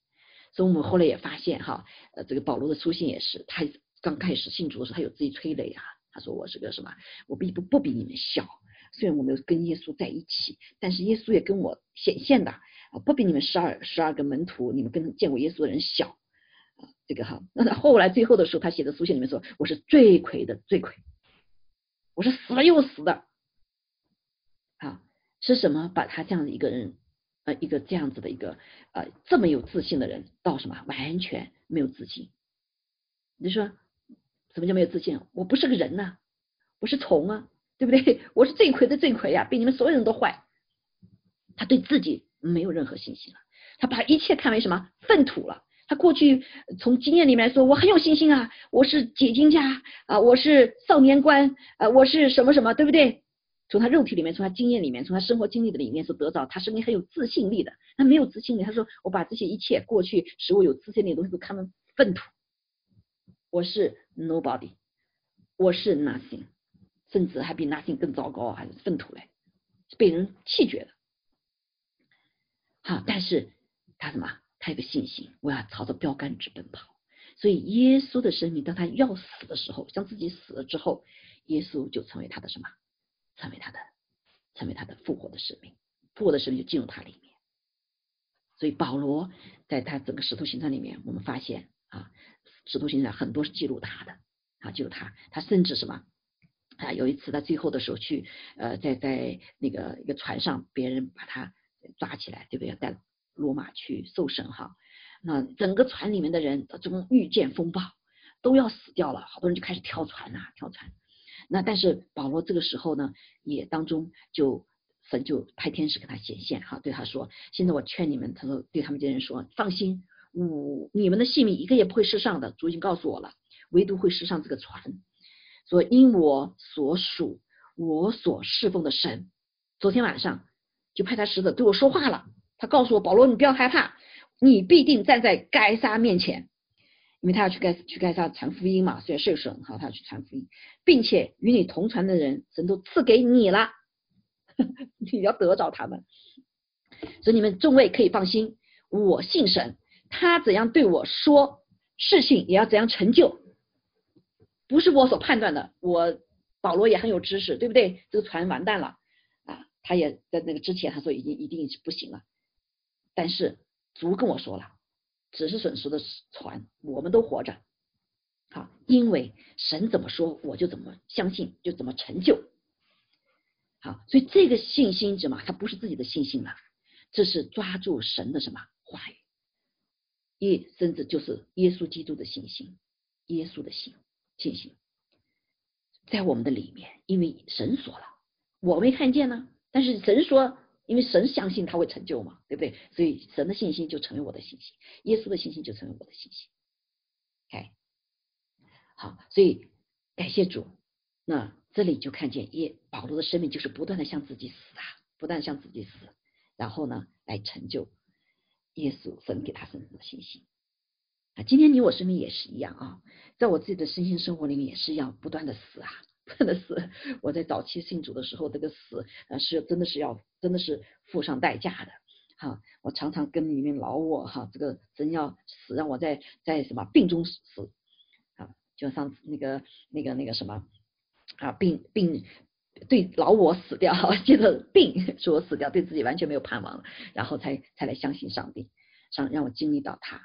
所以我们后来也发现哈，呃，这个保罗的书信也是，他刚开始信主的时候，他有自己催泪啊。他说我是个什么？我比不不比你们小，虽然我没有跟耶稣在一起，但是耶稣也跟我显现的啊，不比你们十二十二个门徒，你们跟见过耶稣的人小啊。这个哈，那他后来最后的时候，他写的书信里面说，我是罪魁的罪魁，我是死了又死的。是什么把他这样的一个人，呃，一个这样子的一个呃这么有自信的人，到什么完全没有自信？你说什么叫没有自信？我不是个人呐，我是虫啊，对不对？我是罪魁的罪魁呀，比你们所有人都坏。他对自己没有任何信心了，他把一切看为什么粪土了？他过去从经验里面说，我很有信心啊，我是解经家啊，我是少年官啊，我是什么什么，对不对？从他肉体里面，从他经验里面，从他生活经历的里面所得到，他是你很有自信力的。他没有自信力，他说：“我把这些一切过去使我有自信力的东西都看成粪土。我是 nobody，我是 nothing，甚至还比 nothing 更糟糕，还是粪土嘞，被人弃绝的。好，但是他什么？他有个信心，我要朝着标杆直奔跑。所以耶稣的生命，当他要死的时候，将自己死了之后，耶稣就成为他的什么？成为他的，成为他的复活的使命，复活的使命就进入他里面。所以保罗在他整个使徒行传里面，我们发现啊，使徒行传很多是记录他的啊，记录他，他甚至什么啊，有一次在最后的时候去呃，在在那个一个船上，别人把他抓起来，对不对？要带罗马去受审哈，那整个船里面的人这种遇见风暴都要死掉了，好多人就开始跳船呐，跳船。那但是保罗这个时候呢，也当中就神就派天使给他显现，哈，对他说：“现在我劝你们，他说对他们这些人说，放心，我你们的性命一个也不会失上的。主已经告诉我了，唯独会失上这个船。说因我所属，我所侍奉的神，昨天晚上就派他使者对我说话了。他告诉我，保罗，你不要害怕，你必定站在该撒面前，因为他要去该去该撒传福音嘛，虽然是神哈，他要去传福音，并且与你同船的人，神都赐给你了。”你要得着他们，所以你们众位可以放心，我信神，他怎样对我说，事情也要怎样成就，不是我所判断的。我保罗也很有知识，对不对？这个船完蛋了啊，他也在那个之前他说已经一定是不行了，但是主跟我说了，只是损失的船，我们都活着，好，因为神怎么说，我就怎么相信，就怎么成就。好，所以这个信心什么？它不是自己的信心了，这是抓住神的什么话语？耶，甚至就是耶稣基督的信心，耶稣的信信心，在我们的里面，因为神说了，我没看见呢，但是神说，因为神相信他会成就嘛，对不对？所以神的信心就成为我的信心，耶稣的信心就成为我的信心。OK，好，所以感谢主，那。这里就看见耶保罗的生命就是不断的向自己死啊，不断向自己死，然后呢来成就耶稣神给他生的信心啊。今天你我生命也是一样啊，在我自己的身心生活里面也是一样不断的死啊，真的死。我在早期信主的时候，这个死啊是真的是要真的是付上代价的哈。我常常跟里面老我哈，这个真要死，让我在在什么病中死啊，就上次那个那个那个什么。啊，病病对老我死掉，接着病说我死掉，对自己完全没有盼望了，然后才才来相信上帝，让让我经历到他。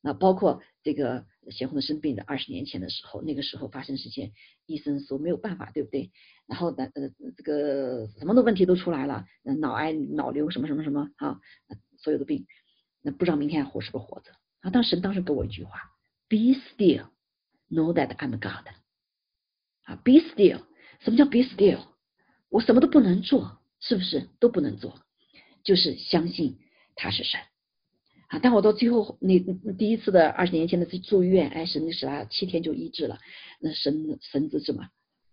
那包括这个贤红的生病的二十年前的时候，那个时候发生事件，医生说没有办法，对不对？然后呢，呃，这个什么的问题都出来了，脑癌、脑瘤什么什么什么啊，所有的病，那不知道明天还活是不是活着啊？当时当时给我一句话：Be still, know that I'm God。啊，be still，什么叫 be still？我什么都不能做，是不是都不能做？就是相信他是神啊。但我到最后那第一次的二十年前的住院，哎，神使他七天就医治了，那神神子什么，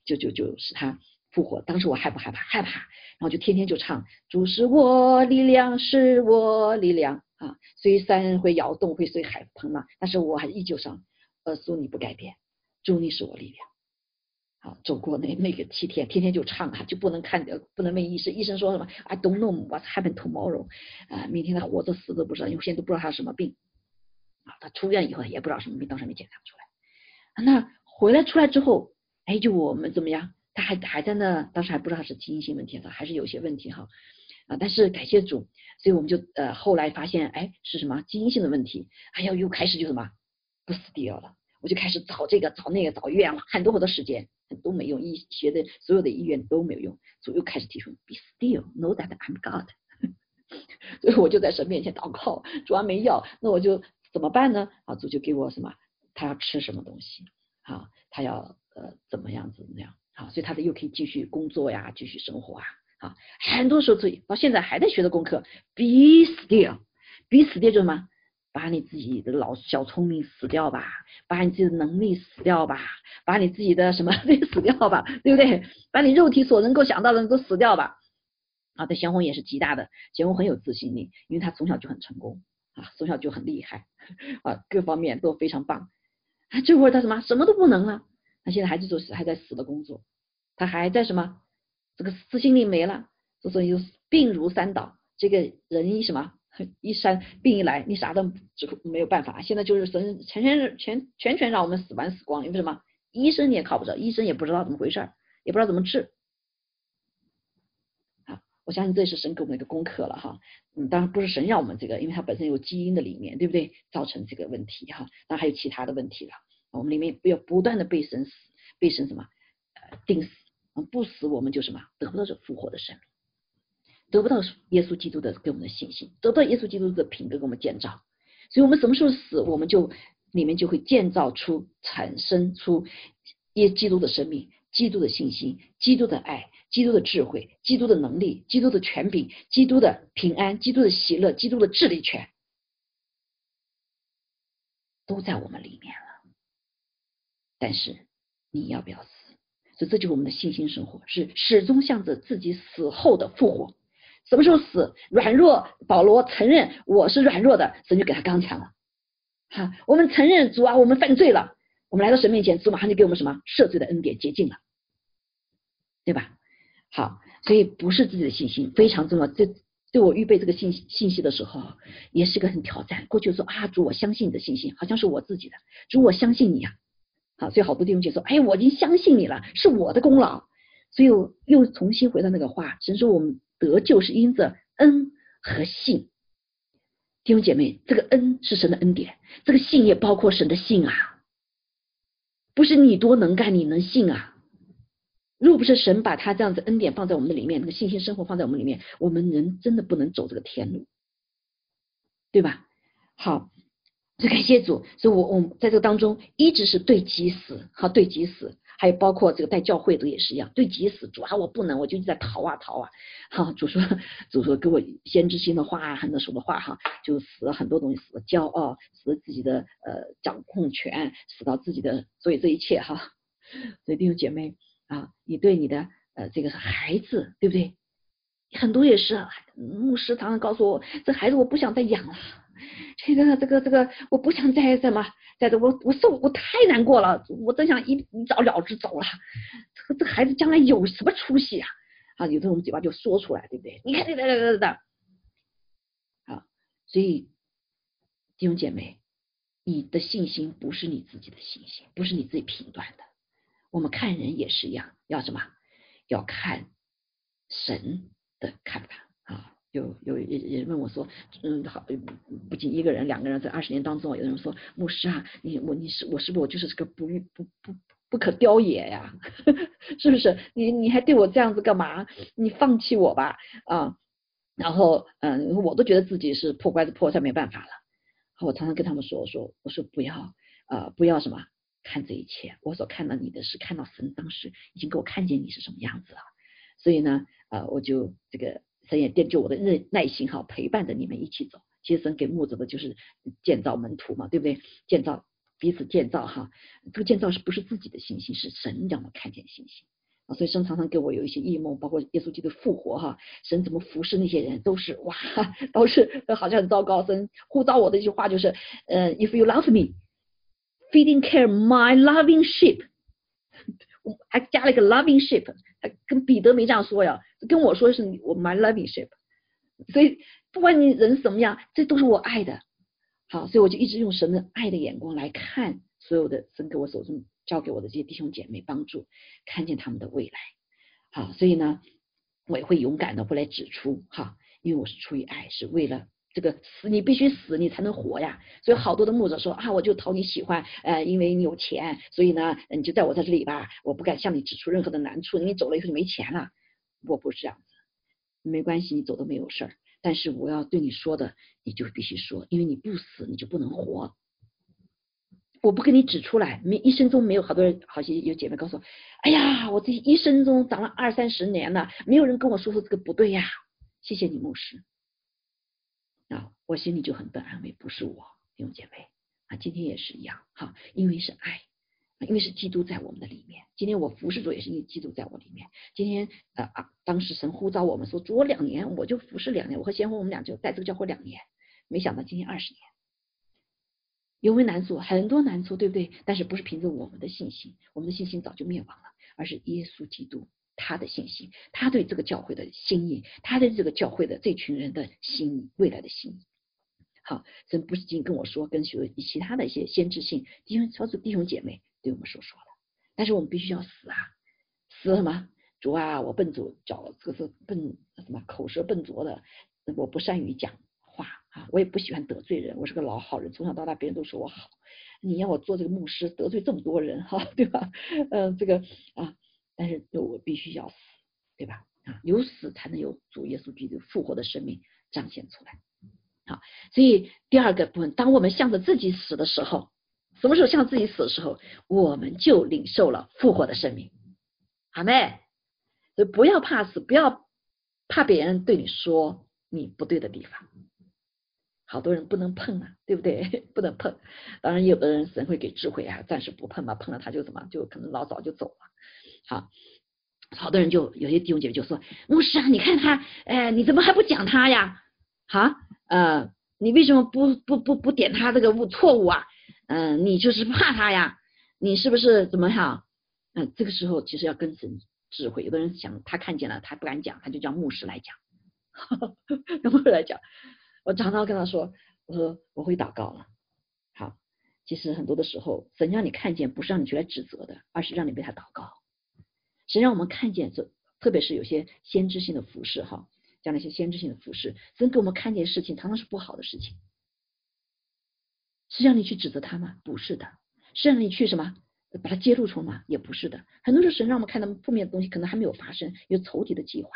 就就就使他复活。当时我害不害怕？害怕，然后就天天就唱，主是我力量，是我力量啊。虽山会摇动，会随海澎浪，但是我还依旧上，呃，主你不改变，主你是我力量。啊，走过那那个七天，天天就唱啊，就不能看，不能问医生。医生说什么？I don't know what happened tomorrow。啊，明天他活着死都不知道，因为现在都不知道他什么病。啊，他出院以后也不知道什么病，当时没检查出来。那回来出来之后，哎，就我们怎么样？他还还在那，当时还不知道是基因性问题，他还是有些问题哈。啊，但是感谢主，所以我们就呃后来发现，哎，是什么基因性的问题？哎呀，又开始就什么不死掉了。我就开始找这个找那个找医院了，很多很多时间。都没用，医学的所有的医院都没有用，所以又开始提出 be still, know that I'm God。所以我就在神面前祷告，主要没药，那我就怎么办呢？啊，主就给我什么？他要吃什么东西？啊，他要呃怎么样子那样？好，所以他的又可以继续工作呀，继续生活啊。啊，很多时候所以到现在还在学的功课，be still，be still 就是什么？把你自己的老小聪明死掉吧，把你自己的能力死掉吧，把你自己的什么 都死掉吧，对不对？把你肉体所能够想到的都死掉吧。啊，对，贤红也是极大的，贤红很有自信力，因为他从小就很成功啊，从小就很厉害啊，各方面都非常棒。啊，这会儿他什么什么都不能了，他现在还是做还在死的工作，他还在什么这个自信力没了，所以就病如山倒，这个人一什么？一山病一来，你啥都只没有办法。现在就是神全全全全全让我们死完死光，因为什么？医生你也靠不着，医生也不知道怎么回事，也不知道怎么治。好，我相信这是神给我们一个功课了哈。嗯，当然不是神让我们这个，因为它本身有基因的里面，对不对？造成这个问题哈。那还有其他的问题了，我们里面要不断的被神死，被神什么？呃，定死。不死我们就什么？得不到这复活的生命。得不到耶稣基督的给我们的信心，得不到耶稣基督的品格给我们建造，所以我们什么时候死，我们就里面就会建造出、产生出耶基督的生命、基督的信心、基督的爱、基督的智慧、基督的能力、基督的权柄、基督的平安、基督的喜乐、基督的治理权，都在我们里面了。但是你要不要死？所以这就是我们的信心生活，是始终向着自己死后的复活。什么时候死？软弱，保罗承认我是软弱的，神就给他刚强了。哈，我们承认主啊，我们犯罪了，我们来到神面前，主马上就给我们什么赦罪的恩典，洁净了，对吧？好，所以不是自己的信心非常重要。这对我预备这个信信息的时候，也是个很挑战。过去说啊，主我相信你的信心，好像是我自己的，主我相信你呀。好，所以好多弟兄姐说，哎，我已经相信你了，是我的功劳。所以又重新回到那个话，神说我们得救是因着恩和信。弟兄姐妹，这个恩是神的恩典，这个信也包括神的信啊，不是你多能干你能信啊。若不是神把他这样子恩典放在我们的里面，那个信心生活放在我们里面，我们人真的不能走这个天路，对吧？好。所以感谢主，所以我我在这个当中一直是对己死，好对己死，还有包括这个带教会的也是一样，对己死。主啊，我不能，我就一直在逃啊逃啊。哈，主说主说给我先知性的话啊，很多说的话哈，就死了很多东西，死了骄傲，死了自己的呃掌控权，死到自己的，所以这一切哈。所以弟兄姐妹啊，你对你的呃这个孩子，对不对？很多也是牧师常常告诉我，这孩子我不想再养了。这个这个这个，我不想再怎么，在这我我受我太难过了，我真想一一早了之走了。这个这孩子将来有什么出息啊？啊，有的人嘴巴就说出来，对不对？你看，这这这这，啊，所以弟兄姐妹，你的信心不是你自己的信心，不是你自己评断的。我们看人也是一样，要什么？要看神的看有。有也也问我说，嗯，好，不仅一个人，两个人在二十年当中，有人说，牧师啊，你我你是我是不是我就是这个不不不不可雕也呀？是不是？你你还对我这样子干嘛？你放弃我吧啊！然后嗯，我都觉得自己是破罐子破摔，没办法了。我常常跟他们说，我说我说不要啊，不要什么看这一切，我所看到你的是看到神当时已经给我看见你是什么样子了，所以呢，呃，我就这个。神也奠就我的耐耐心哈，陪伴着你们一起走。其实神给牧者的就是建造门徒嘛，对不对？建造彼此建造哈，这个建造是不是自己的信心？是神让我看见信心啊。所以神常常给我有一些异梦，包括耶稣基督复活哈，神怎么服侍那些人，都是哇，都是好像很糟糕。神呼召我的一句话就是，呃，If you love me, feeding care my loving sheep，还加了一个 loving sheep，跟彼得没这样说呀。跟我说是我 my loving ship，所以不管你人什么样，这都是我爱的。好，所以我就一直用神的爱的眼光来看所有的神给我手中交给我的这些弟兄姐妹，帮助看见他们的未来。好，所以呢，我也会勇敢的不来指出哈，因为我是出于爱，是为了这个死，你必须死，你才能活呀。所以好多的牧者说啊，我就讨你喜欢，呃，因为你有钱，所以呢，你就在我在这里吧，我不敢向你指出任何的难处，你走了以后就没钱了。我不是这样子，没关系，你走都没有事儿。但是我要对你说的，你就必须说，因为你不死，你就不能活。我不跟你指出来，没一生中没有好多人，好些有姐妹告诉我，哎呀，我这一生中长了二三十年了，没有人跟我说说这个不对呀。谢谢你，牧师。啊，我心里就很得安慰，不是我，弟兄姐妹啊，今天也是一样，哈，因为是爱。因为是基督在我们的里面，今天我服侍主也是因为基督在我里面。今天呃啊，当时神呼召我们说，主我两年，我就服侍两年。我和先锋我们俩就在这个教会两年，没想到今天二十年，有没有难处？很多难处，对不对？但是不是凭着我们的信心，我们的信心早就灭亡了，而是耶稣基督他的信心，他对这个教会的心意，他对这个教会的这群人的心意，未来的心意。好，神不是仅跟我说，跟许多其他的一些先知性弟兄、超出弟兄姐妹。对我们所说的，但是我们必须要死啊！死什么？主啊，我笨拙，脚这个是笨什么？口舌笨拙的，我不善于讲话啊！我也不喜欢得罪人，我是个老好人，从小到大别人都说我好。你要我做这个牧师，得罪这么多人哈，对吧？嗯，这个啊，但是就我必须要死，对吧？啊，有死才能有主耶稣基督复活的生命彰显出来。好，所以第二个部分，当我们向着自己死的时候。什么时候向自己死的时候，我们就领受了复活的生命。阿妹，所以不要怕死，不要怕别人对你说你不对的地方。好多人不能碰啊，对不对？不能碰。当然，有的人神会给智慧啊，暂时不碰嘛，碰了他就怎么，就可能老早就走了。好，好多人就有些弟兄姐妹就说：“牧师啊，你看他，哎，你怎么还不讲他呀？哈，呃，你为什么不不不不点他这个误错误啊？嗯，你就是怕他呀？你是不是怎么样？嗯，这个时候其实要跟神智慧。有的人想他看见了，他不敢讲，他就叫牧师来讲，让牧师来讲。我常常跟他说：“我说我会祷告了。”好，其实很多的时候，神让你看见，不是让你去来指责的，而是让你为他祷告。神让我们看见，这特别是有些先知性的服饰，哈，讲那些先知性的服饰，神给我们看见事情，常常是不好的事情，是让你去指责他吗？不是的，是让你去什么把它揭露出来吗？也不是的。很多时候，神让我们看到负面的东西，可能还没有发生，有仇敌的计划，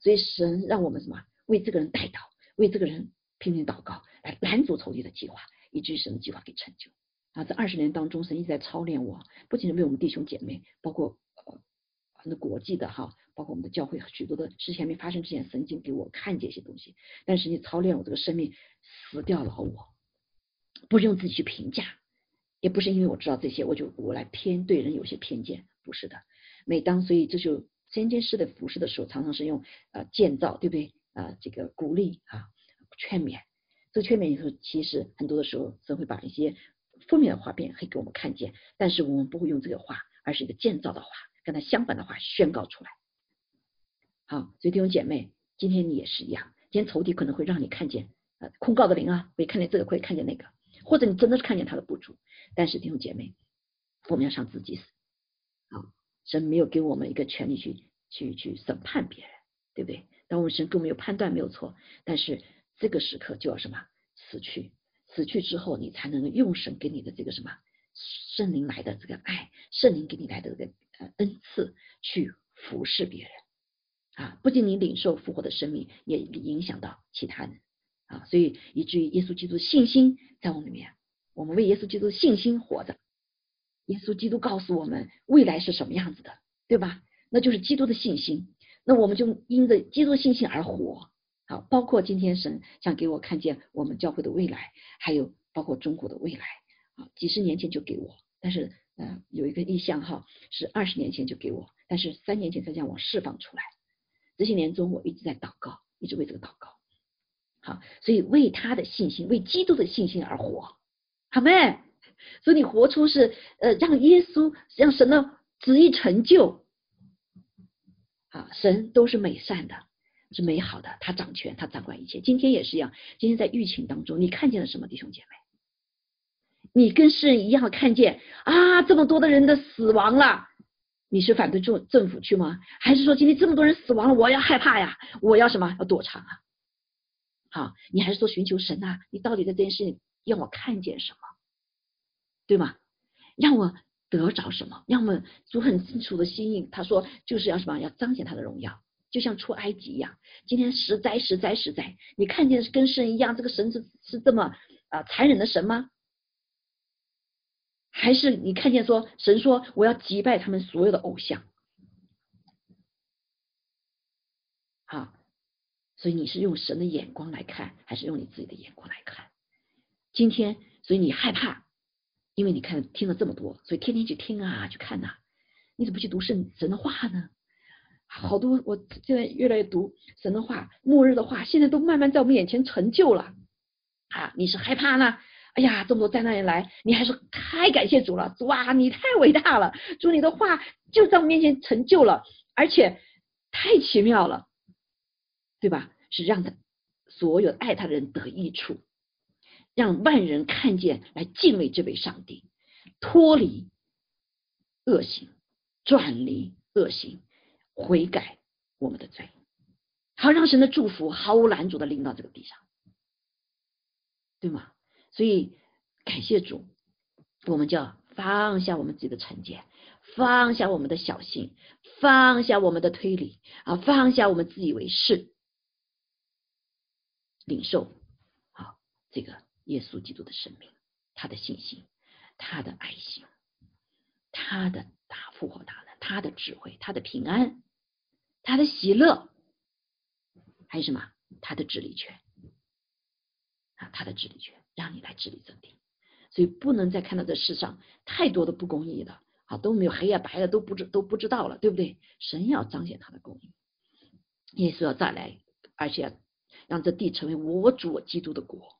所以神让我们什么为这个人代祷，为这个人。拼命祷告，来拦阻仇敌的计划，以至于神的计划给成就啊！在二十年当中，神一直在操练我，不仅是为我们弟兄姐妹，包括很多国际的哈，包括我们的教会，许多的事情还没发生之前，神经给我看见一些东西。但是你操练我这个生命，死掉了我，不是用自己去评价，也不是因为我知道这些，我就我来偏对人有些偏见，不是的。每当所以这就先天师的服饰的时候，常常是用呃建造，对不对啊？这个鼓励啊。劝勉，这个劝勉以后，其实很多的时候，神会把一些负面的话变会给我们看见，但是我们不会用这个话，而是一个建造的话，跟他相反的话宣告出来。好，所以弟兄姐妹，今天你也是一样，今天仇敌可能会让你看见呃控告的灵啊，会看见这个，会看见那个，或者你真的是看见他的不足，但是弟兄姐妹，我们要上自己死。好，神没有给我们一个权利去去去审判别人，对不对？当我们神给我们有判断没有错，但是。这个时刻就要什么死去，死去之后，你才能用神给你的这个什么圣灵来的这个爱，圣灵给你来的这个恩赐去服侍别人啊！不仅你领受复活的生命，也影响到其他人啊！所以以至于耶稣基督信心在我们里面，我们为耶稣基督信心活着。耶稣基督告诉我们未来是什么样子的，对吧？那就是基督的信心，那我们就因着基督信心而活。好，包括今天神想给我看见我们教会的未来，还有包括中国的未来啊，几十年前就给我，但是呃有一个意向哈，是二十年前就给我，但是三年前才将我释放出来。这些年中我一直在祷告，一直为这个祷告。好，所以为他的信心，为基督的信心而活，好没？所以你活出是呃让耶稣让神的旨意成就啊，神都是美善的。是美好的，他掌权，他掌管一切。今天也是一样，今天在疫情当中，你看见了什么，弟兄姐妹？你跟世人一样看见啊，这么多的人的死亡了，你是反对政政府去吗？还是说今天这么多人死亡了，我要害怕呀？我要什么？要躲藏啊？好，你还是说寻求神呐？你到底在这件事情让我看见什么？对吗？让我得着什么？让我们主很清楚的心意，他说就是要什么？要彰显他的荣耀。就像出埃及一样，今天实在实在实在，你看见跟神一样，这个神是是这么啊残忍的神吗？还是你看见说神说我要击败他们所有的偶像？啊，所以你是用神的眼光来看，还是用你自己的眼光来看？今天，所以你害怕，因为你看听了这么多，所以天天去听啊，去看呐，你怎么不去读圣神的话呢？好多，我现在越来越读神的话，末日的话，现在都慢慢在我们眼前成就了啊！你是害怕呢？哎呀，这么多灾难来，你还是太感谢主了，哇，你太伟大了！主，你的话就在我面前成就了，而且太奇妙了，对吧？是让他所有爱他的人得益处，让万人看见来敬畏这位上帝，脱离恶行，转离恶行。悔改我们的罪，好让神的祝福毫无拦阻的临到这个地上，对吗？所以感谢主，我们就要放下我们自己的成见，放下我们的小心，放下我们的推理啊，放下我们自以为是，领受好这个耶稣基督的生命，他的信心，他的爱心，他的大复活大能，他的智慧，他的平安。他的喜乐，还有什么？他的治理权啊，他的治理权，让你来治理这地。所以不能再看到这世上太多的不公义的啊，都没有黑啊白的都不知都不知道了，对不对？神要彰显他的公义，耶稣要再来，而且让这地成为我主我基督的国。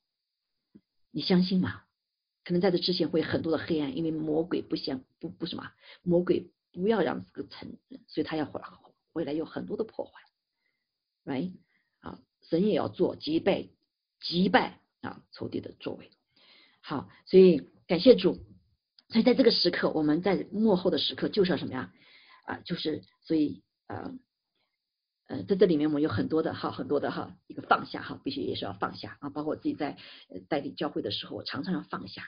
你相信吗？可能在这之前会很多的黑暗，因为魔鬼不相不不什么，魔鬼不要让这个城，所以他要回来回来有很多的破坏，right 啊，神也要做击败击败啊仇敌的作为。好，所以感谢主。所以在这个时刻，我们在幕后的时刻就是要什么呀？啊，就是所以呃呃，在这里面我们有很多的哈，很多的哈，一个放下哈，必须也是要放下啊。包括我自己在带领教会的时候，我常常要放下。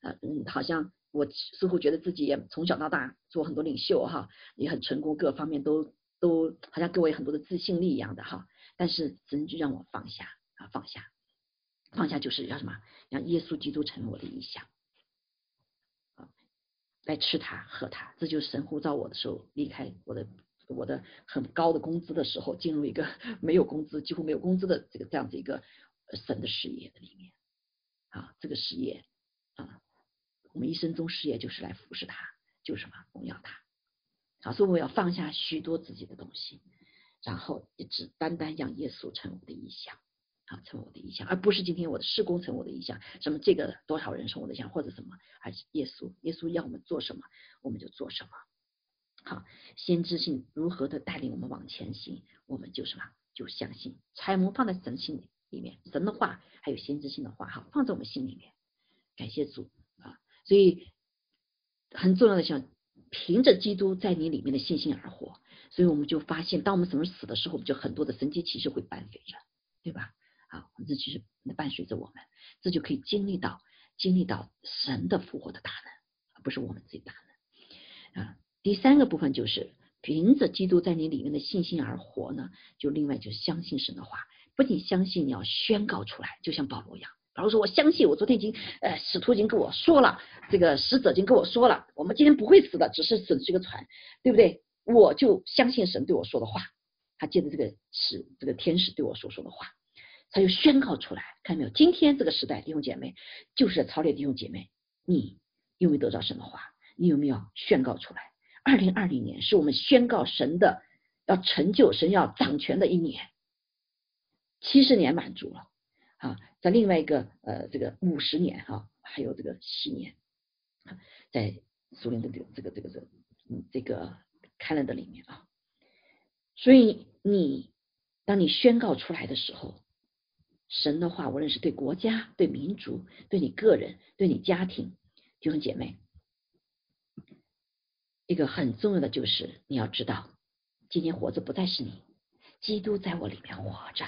呃嗯，好像我似乎觉得自己也从小到大做很多领袖哈，也很成功，各方面都都好像给我很多的自信力一样的哈。但是神就让我放下啊，放下。放下就是要什么？让耶稣基督成为我的意象，啊，来吃它喝它，这就是神呼召我的时候，离开我的我的很高的工资的时候，进入一个 没有工资、几乎没有工资的这个这样子一个神的事业的里面，啊，这个事业啊，我们一生中事业就是来服侍他，就是什么荣耀他，啊，所以我要放下许多自己的东西，然后一直单单让耶稣成为我的意象。啊，成为我的意象，而不是今天我的施工成我的意象，什么这个多少人成我的意象，或者什么，还是耶稣，耶稣要我们做什么，我们就做什么。好，先知性如何的带领我们往前行，我们就什么，就相信，揣摩放在神心里面，神的话还有先知性的话，哈，放在我们心里面。感谢主啊，所以很重要的想凭着基督在你里面的信心而活，所以我们就发现，当我们什么死的时候，我们就很多的神迹奇事会伴随着，对吧？啊，这其实伴随着我们，这就可以经历到经历到神的复活的大能，而不是我们自己大能啊。第三个部分就是凭着基督在你里面的信心而活呢，就另外就相信神的话，不仅相信，你要宣告出来，就像保罗一样。保罗说：“我相信，我昨天已经呃使徒已经跟我说了，这个使者已经跟我说了，我们今天不会死的，只是损失一个船，对不对？我就相信神对我说的话，他借着这个使这个天使对我所说的话。”他就宣告出来，看到没有？今天这个时代，弟兄姐妹，就是操练弟兄姐妹，你有没有得到神的话？你有没有宣告出来？二零二零年是我们宣告神的要成就、神要掌权的一年。七十年满足了啊，在另外一个呃这个五十年哈，还有这个七年，在苏联的这个这个这个这嗯这个 calendar 里面啊，所以你当你宣告出来的时候。神的话，无论是对国家、对民族、对你个人、对你家庭，弟兄姐妹，一个很重要的就是你要知道，今天活着不再是你，基督在我里面活着。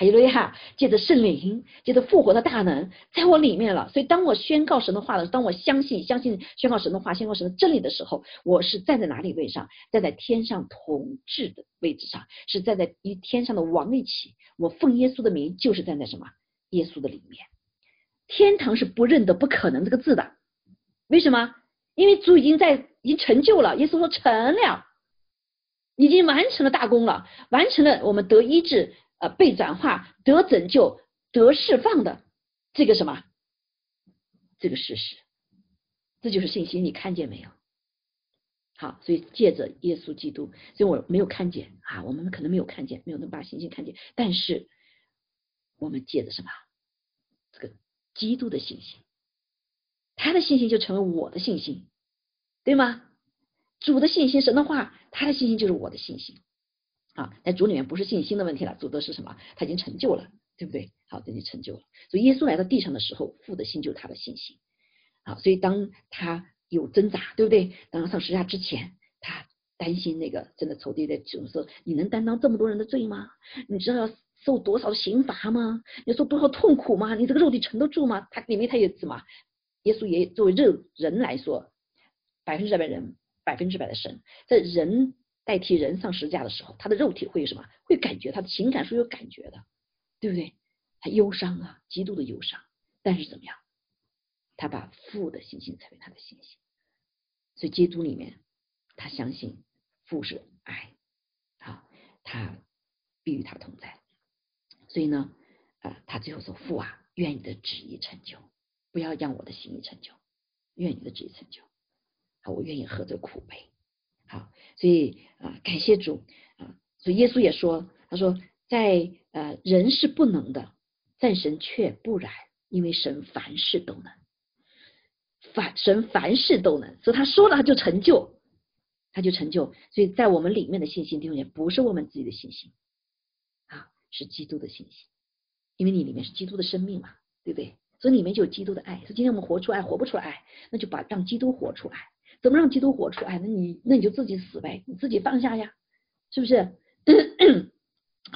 哈利路亚！借着圣灵，借着复活的大能，在我里面了。所以，当我宣告神的话的时候，当我相信、相信宣告神的话、宣告神的真理的时候，我是站在哪里位上？站在天上统治的位置上，是站在与天上的王一起。我奉耶稣的名，就是站在什么？耶稣的里面。天堂是不认得“不可能”这个字的。为什么？因为主已经在，已经成就了。耶稣说：“成了，已经完成了大功了，完成了我们得医治。”呃，被转化、得拯救、得释放的这个什么，这个事实，这就是信心。你看见没有？好，所以借着耶稣基督，所以我没有看见啊，我们可能没有看见，没有能把信心看见，但是我们借着什么？这个基督的信心，他的信心就成为我的信心，对吗？主的信心，神的话，他的信心就是我的信心。啊，在主里面不是信心的问题了，主的是什么？他已经成就了，对不对？好，已经成就了。所以耶稣来到地上的时候，父的心就是他的信心。好，所以当他有挣扎，对不对？当他上十字架之前，他担心那个真的仇敌的角色，你能担当这么多人的罪吗？你知道要受多少刑罚吗？你受多少痛苦吗？你这个肉体承得住吗？他里面他也什么？耶稣也作为肉人来说，百分之百的人，百分之百的神，在人。代替人上十字架的时候，他的肉体会有什么？会感觉他的情感是有感觉的，对不对？他忧伤啊，极度的忧伤。但是怎么样？他把父的信心成为他的信心。所以基督里面，他相信父是爱，啊，他必与他同在。所以呢，啊，他最后说：“父啊，愿你的旨意成就，不要让我的心意成就，愿你的旨意成就。啊，我愿意喝这苦杯。好，所以啊，感谢主啊。所以耶稣也说，他说，在呃人是不能的，但神却不然，因为神凡事都能。”凡神凡事都能，所以他说了他就成就，他就成就。所以在我们里面的信心弟兄姐妹，不是我们自己的信心啊，是基督的信心。因为你里面是基督的生命嘛，对不对？所以里面就有基督的爱。所以今天我们活出爱，活不出来爱，那就把让基督活出来。怎么让基督活出来？那你那你就自己死呗，你自己放下呀，是不是？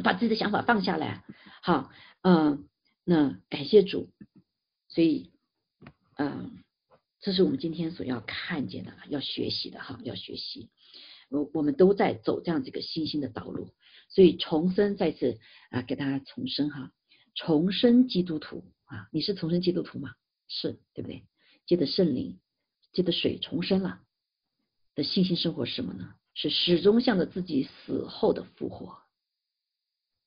把自己的想法放下来。好，嗯，那感谢主。所以，嗯。这是我们今天所要看见的，要学习的哈，要学习。我我们都在走这样子一个新兴的道路，所以重生再次啊，给大家重生哈，重生基督徒啊，你是重生基督徒吗？是对不对？借着圣灵，借着水重生了的信心生活是什么呢？是始终向着自己死后的复活，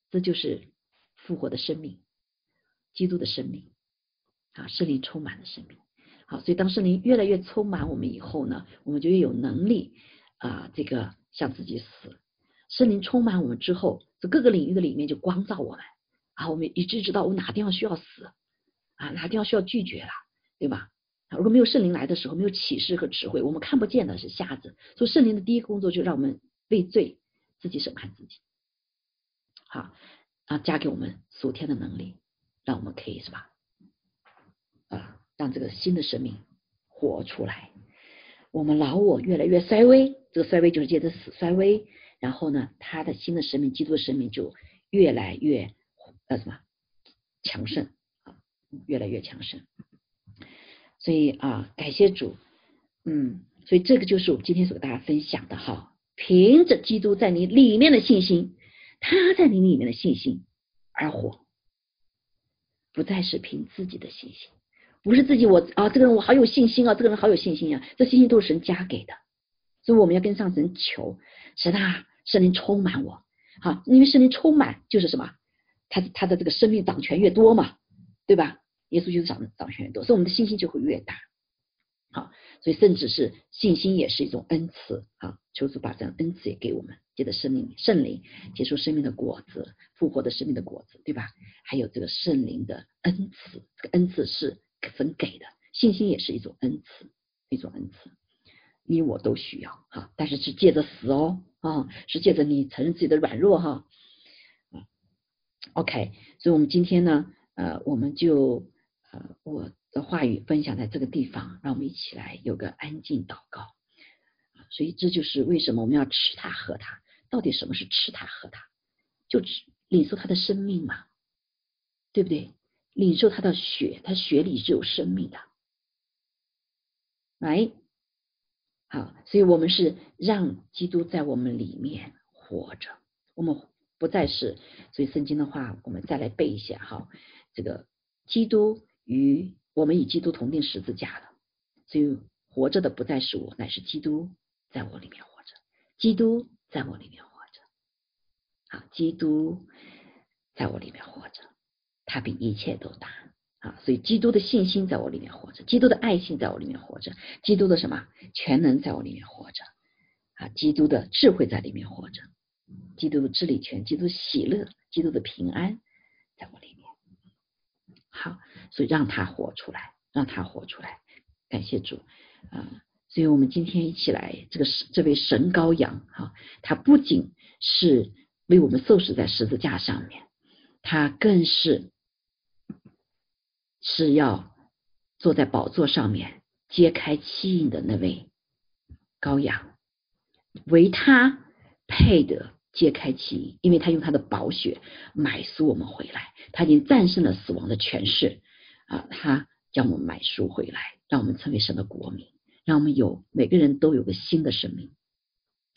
这就是复活的生命，基督的生命啊，圣灵充满的生命。好，所以当圣灵越来越充满我们以后呢，我们就越有能力啊，这个向自己死。圣灵充满我们之后，在各个领域的里面就光照我们啊，我们一直知道我哪个地方需要死啊，哪个地方需要拒绝了，对吧？如果没有圣灵来的时候，没有启示和智慧，我们看不见的是瞎子。所以圣灵的第一个工作就让我们畏罪，自己审判自己。好啊，加给我们属天的能力，让我们可以是吧？啊。让这个新的生命活出来，我们老我越来越衰微，这个衰微就是借着死衰微，然后呢，他的新的生命，基督的生命就越来越呃什么强盛啊，越来越强盛。所以啊，感谢主，嗯，所以这个就是我们今天所给大家分享的哈，凭着基督在你里面的信心，他在你里面的信心而活，不再是凭自己的信心。不是自己我啊，这个人我好有信心啊，这个人好有信心呀，这信心都是神加给的，所以我们要跟上神求，神啊，圣灵充满我，好，因为圣灵充满就是什么，他他的这个生命掌权越多嘛，对吧？耶稣就是掌掌权越多，所以我们的信心就会越大，好，所以甚至是信心也是一种恩赐啊，求主把这样恩赐也给我们，借着生命圣灵结出生命的果子，复活的生命的果子，对吧？还有这个圣灵的恩赐，这个恩赐是。神给的信心也是一种恩赐，一种恩赐，你我都需要哈，但是是借着死哦啊，是借着你承认自己的软弱哈啊，OK，所以我们今天呢，呃，我们就我的话语分享在这个地方，让我们一起来有个安静祷告所以这就是为什么我们要吃它喝它，到底什么是吃它喝它？就吃领受它的生命嘛，对不对？领受他的血，他血里是有生命的，来，好，所以我们是让基督在我们里面活着，我们不再是，所以圣经的话，我们再来背一下哈，这个基督与我们与基督同定十字架了，所以活着的不再是我，乃是基督在我里面活着，基督在我里面活着，好，基督在我里面活着。他比一切都大啊！所以基督的信心在我里面活着，基督的爱心在我里面活着，基督的什么全能在我里面活着啊！基督的智慧在里面活着，基督的治理权，基督喜乐，基督的平安在我里面。好，所以让他活出来，让他活出来。感谢主啊！所以我们今天一起来，这个这位神羔羊哈，他不仅是为我们受死在十字架上面，他更是。是要坐在宝座上面揭开七印的那位羔羊，为他配得揭开其，因为他用他的宝血买赎我们回来，他已经战胜了死亡的权势啊！他将我们买赎回来，让我们成为神的国民，让我们有每个人都有个新的生命。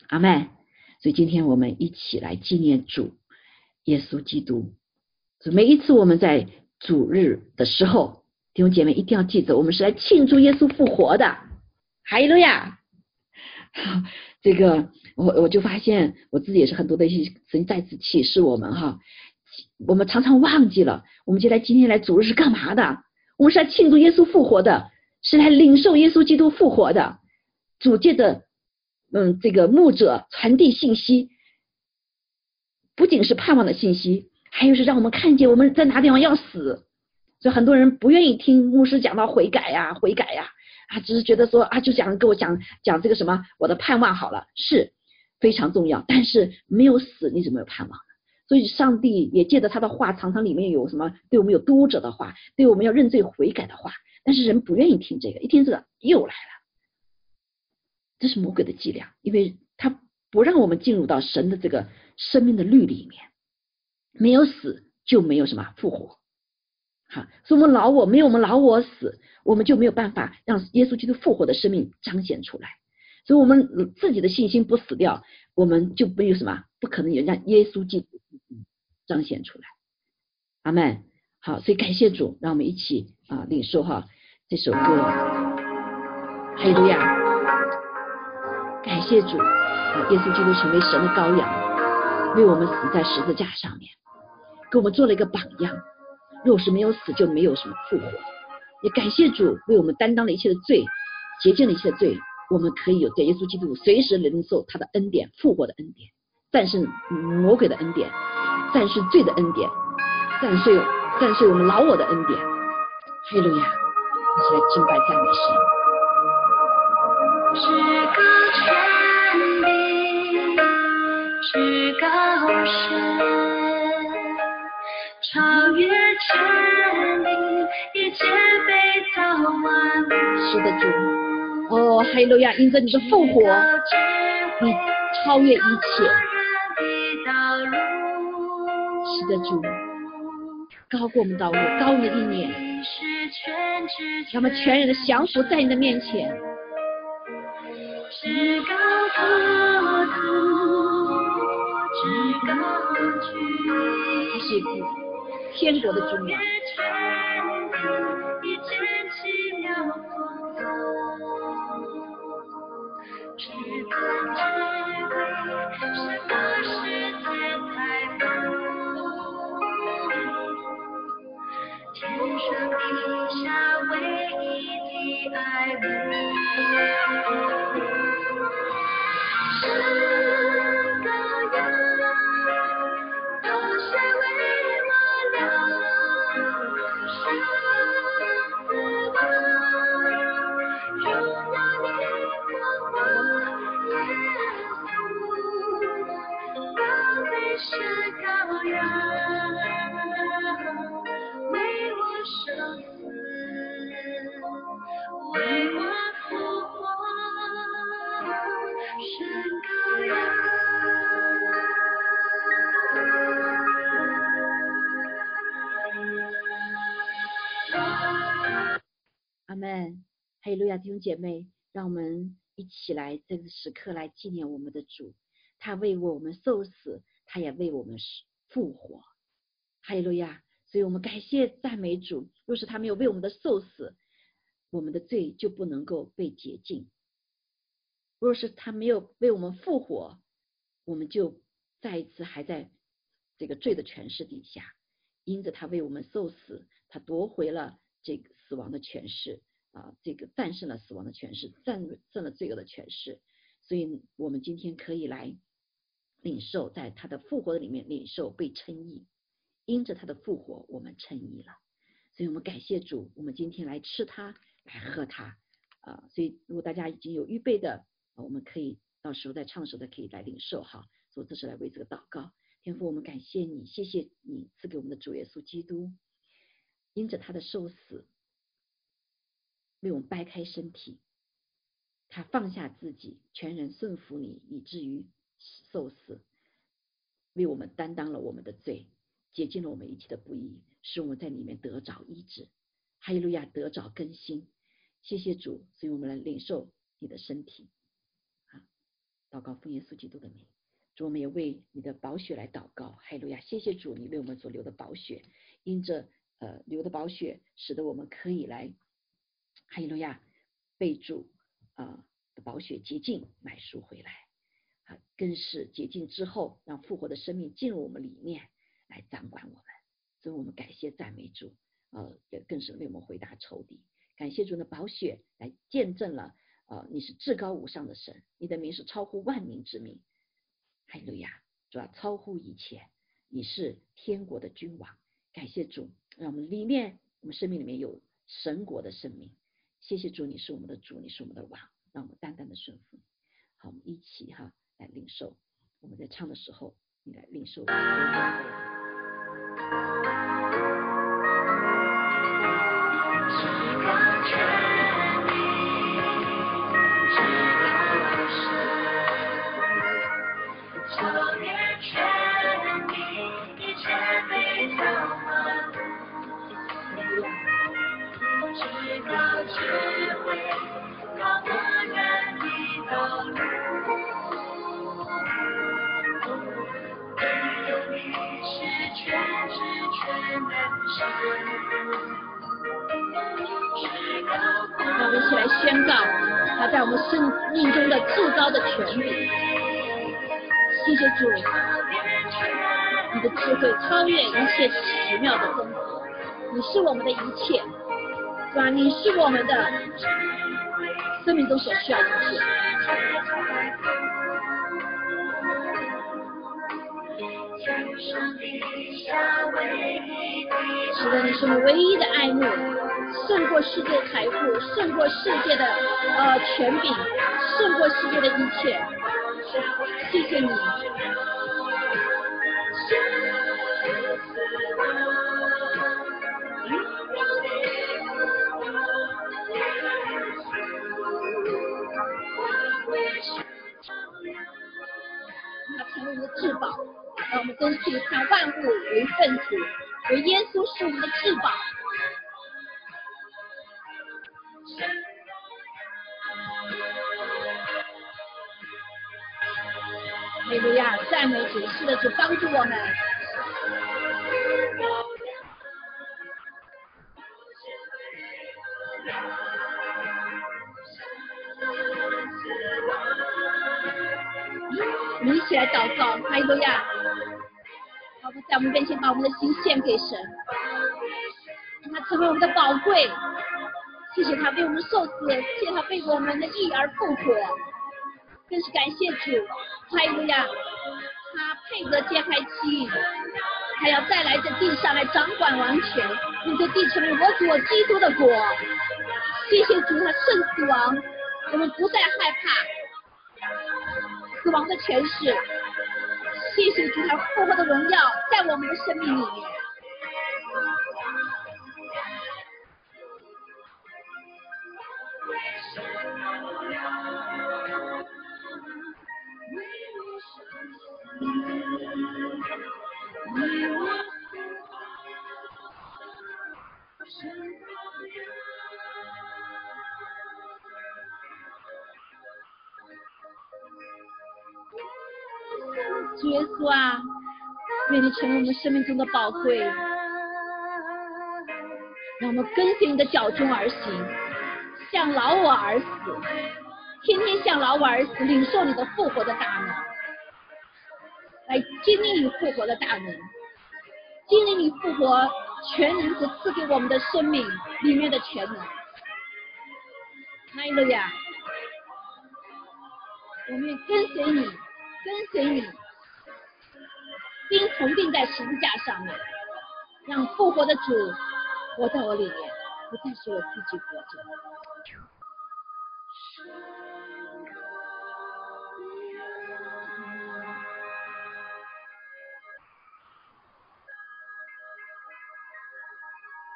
阿门。所以今天我们一起来纪念主耶稣基督。每一次我们在主日的时候，弟兄姐妹一定要记得，我们是来庆祝耶稣复活的，哈利路亚！这个我我就发现我自己也是很多的一些神再次启示我们哈，我们常常忘记了，我们就来今天来主日是干嘛的？我们是来庆祝耶稣复活的，是来领受耶稣基督复活的。主界的嗯，这个牧者传递信息，不仅是盼望的信息，还有是让我们看见我们在哪地方要死。所以很多人不愿意听牧师讲到悔改呀，悔改呀。啊只是觉得说啊，就讲跟我讲讲这个什么我的盼望好了，是非常重要。但是没有死，你怎么有盼望呢？所以上帝也借着他的话，常常里面有什么对我们有督者的话，对我们要认罪悔改的话。但是人不愿意听这个，一听这个又来了，这是魔鬼的伎俩，因为他不让我们进入到神的这个生命的律里面，没有死就没有什么复活。好，所以我们老我没有我们老我死，我们就没有办法让耶稣基督复活的生命彰显出来。所以，我们自己的信心不死掉，我们就没有什么不可能有让耶稣基督彰显出来。阿门。好，所以感谢主，让我们一起啊领受哈这首歌。哈利路亚！感谢主，啊，耶稣基督成为神的羔羊，为我们死在十字架上面，给我们做了一个榜样。若是没有死，就没有什么复活。也感谢主为我们担当了一切的罪，洁净了一切的罪，我们可以有在耶稣基督随时能受他的恩典，复活的恩典，战胜魔鬼的恩典，战胜罪的恩典，战胜战胜我们老我的恩典。哈利路亚！一起来敬拜赞美神。至高权柄，至高神。超越真理，一切被造完。是的，主。哦，哈利路亚！因着你的复活，你超越一切。是的，主。高过我们道路，高你一年。让我们全人的降服在你的面前。至高国度，至高君。天国的君王。天上地下唯一的爱弟姐妹，让我们一起来这个时刻来纪念我们的主，他为我们受死，他也为我们复活。哈利路亚！所以我们感谢赞美主。若是他没有为我们的受死，我们的罪就不能够被洁净；若是他没有为我们复活，我们就再一次还在这个罪的权势底下。因着他为我们受死，他夺回了这个死亡的权势。啊，这个战胜了死亡的权势，战胜了罪恶的权势，所以我们今天可以来领受，在他的复活的里面领受被称义，因着他的复活，我们称义了，所以我们感谢主，我们今天来吃它，来喝它啊，所以如果大家已经有预备的，我们可以到时候在唱的时的可以来领受哈，所以这是来为这个祷告，天父，我们感谢你，谢谢你赐给我们的主耶稣基督，因着他的受死。为我们掰开身体，他放下自己，全人顺服你，以至于受死，为我们担当了我们的罪，洁净了我们一切的不义，使我们在里面得着医治，哈利路亚得着更新。谢谢主，所以我们来领受你的身体。啊，祷告奉耶稣基督的名，主我们也为你的宝血来祷告，哈利路亚。谢谢主，你为我们所流的宝血，因着呃流的宝血，使得我们可以来。哈利路亚，备注啊的宝血洁净买赎回来，啊，更是洁净之后，让复活的生命进入我们里面来掌管我们。所以我们感谢赞美主，呃，也更是为我们回答仇敌。感谢主的宝血来见证了，呃，你是至高无上的神，你的名是超乎万民之名。哈利路亚，主要超乎一切，你是天国的君王。感谢主，让我们里面，我们生命里面有神国的生命。谢谢主，你是我们的主，你是我们的王，让我们淡淡的顺服。好，我们一起哈来领受。我们在唱的时候，你来领受。让我们一起来宣告他在我们生命中的至高的权柄。谢谢主，你的智慧超越一切奇妙的风格，你是我们的一切，是吧？你是我们的生命中所需要的一切。是的，你是我们唯一的爱慕，胜过世界财富，胜过世界的呃权柄，胜过世界的一切。谢谢你。他成为我们的至宝，让我们珍惜看万物为粪土，为耶稣是我们的至宝。美利亚，赞美主，是的主帮助我们。我们一起来祷告，哈利路亚！在我们面前把我们的心献给神，让他成为我们的宝贵。谢谢他为我们受死，谢谢他为我们的义而复活，更是感谢主，哈利路亚！他配得揭开期，他要再来这地上来掌管王权，用这地成为我主基督的国。谢谢主，他胜死亡，我们不再害怕。死亡的权势，谢谢主，他复活的荣耀在我们的生命里面。啊，愿你成为我们生命中的宝贵，让我们跟随你的脚中而行，向老我而死，天天向老我而死，领受你的复活的大能，来经历你复活的大能，经历你复活全能所赐给我们的生命里面的全能。哈利路亚，我们跟随你，跟随你。心重定在十字架上面，让复活的主活在我里面，不再是我自己活着。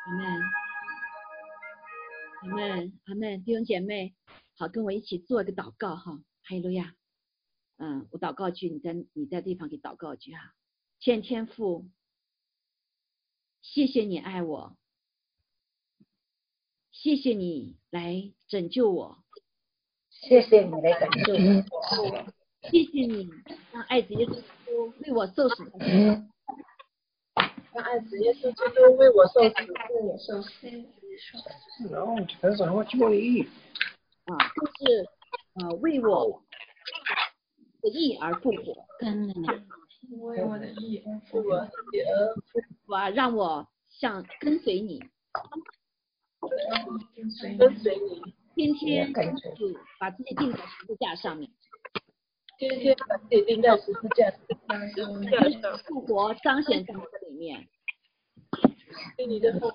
阿门，阿门，阿门，弟兄姐妹，好，跟我一起做一个祷告哈，哈利路亚。嗯，我祷告句，你在你在地方给祷告句哈。天天父，谢谢你爱我，谢谢你来拯救我，谢谢你来拯救我，谢谢你让爱子耶稣基督为我受死，让爱子耶稣基督为我受死，为我受死，然后全什么教义啊，就是呃为我的义而复活。跟着我让我想跟随你，跟随你，天天把自己钉在十字架上面，天天把自己钉在十字架上，十字架上，复活彰显在我的里面，你的复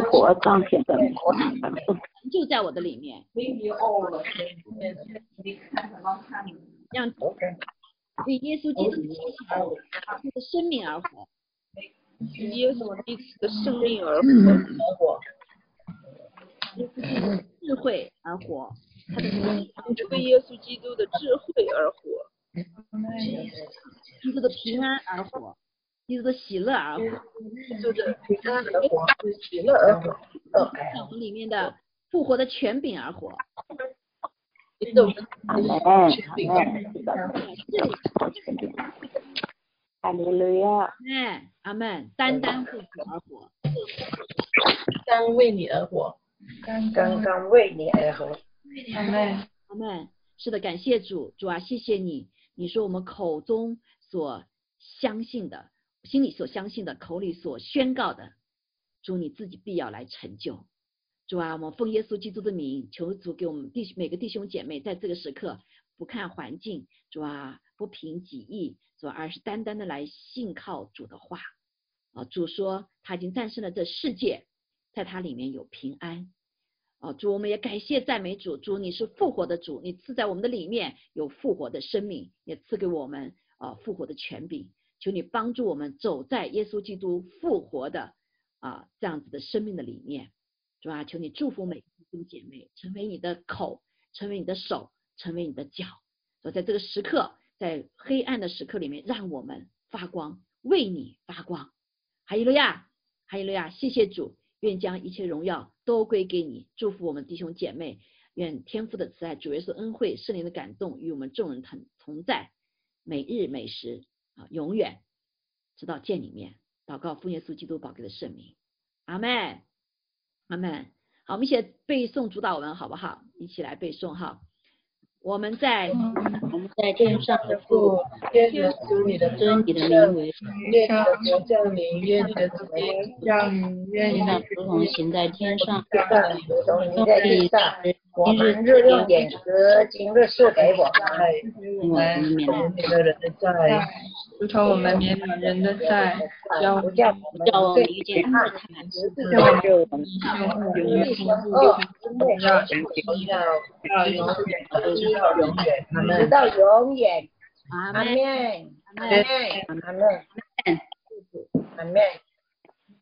活，彰显在我成就在我的里面，为耶稣基督的信心而活，他的生命而活。耶稣基督的生命而活，智慧而活，他的为耶稣基督的智慧而活，基督的平安而活，基督的喜乐而活，基督的平安而活，喜乐而活在我们里面的复活的权柄而活。阿门，阿门，是的，哈利路亚，哎，阿门，单单为主而活。单为你而活，单刚刚为你而活，阿门，阿门。是的，感谢主，主啊，谢谢你。你说我们口中所相信的，心里所相信的，口里所宣告的，主你自己必要来成就。主啊，我们奉耶稣基督的名，求主给我们弟每个弟兄姐妹，在这个时刻不看环境，主啊，不凭己意，主而是单单的来信靠主的话。啊，主说他已经战胜了这世界，在他里面有平安。啊，主，我们也感谢赞美主，主你是复活的主，你赐在我们的里面有复活的生命，也赐给我们啊复活的权柄。求你帮助我们走在耶稣基督复活的啊这样子的生命的里面，主啊，求你祝福每个弟兄姐妹，成为你的口，成为你的手，成为你的脚。所在这个时刻，在黑暗的时刻里面，让我们发光，为你发光。哈利路亚，哈利路亚，谢谢主。愿将一切荣耀都归给你，祝福我们弟兄姐妹，愿天父的慈爱、主耶稣恩惠、圣灵的感动与我们众人同同在，每日每时啊，永远直到见你面。祷告奉耶稣基督宝贵的圣名，阿门，阿门。好，我们一起背诵主导文好不好？一起来背诵哈。我们在我们在天上的父父，，愿你的尊你的名为圣，愿你的国降临，愿你的旨意让你愿意现在如同行在天上，上如同都您在地可以上。我们日用饮食，今日赐给我们，我们免了人的人在，如同我们免了人的债，叫不叫叫我们遇见试探，救我们永远哦，要要永远，直到永远，直到永远，阿阿门，门，阿阿门。门，阿门，阿门。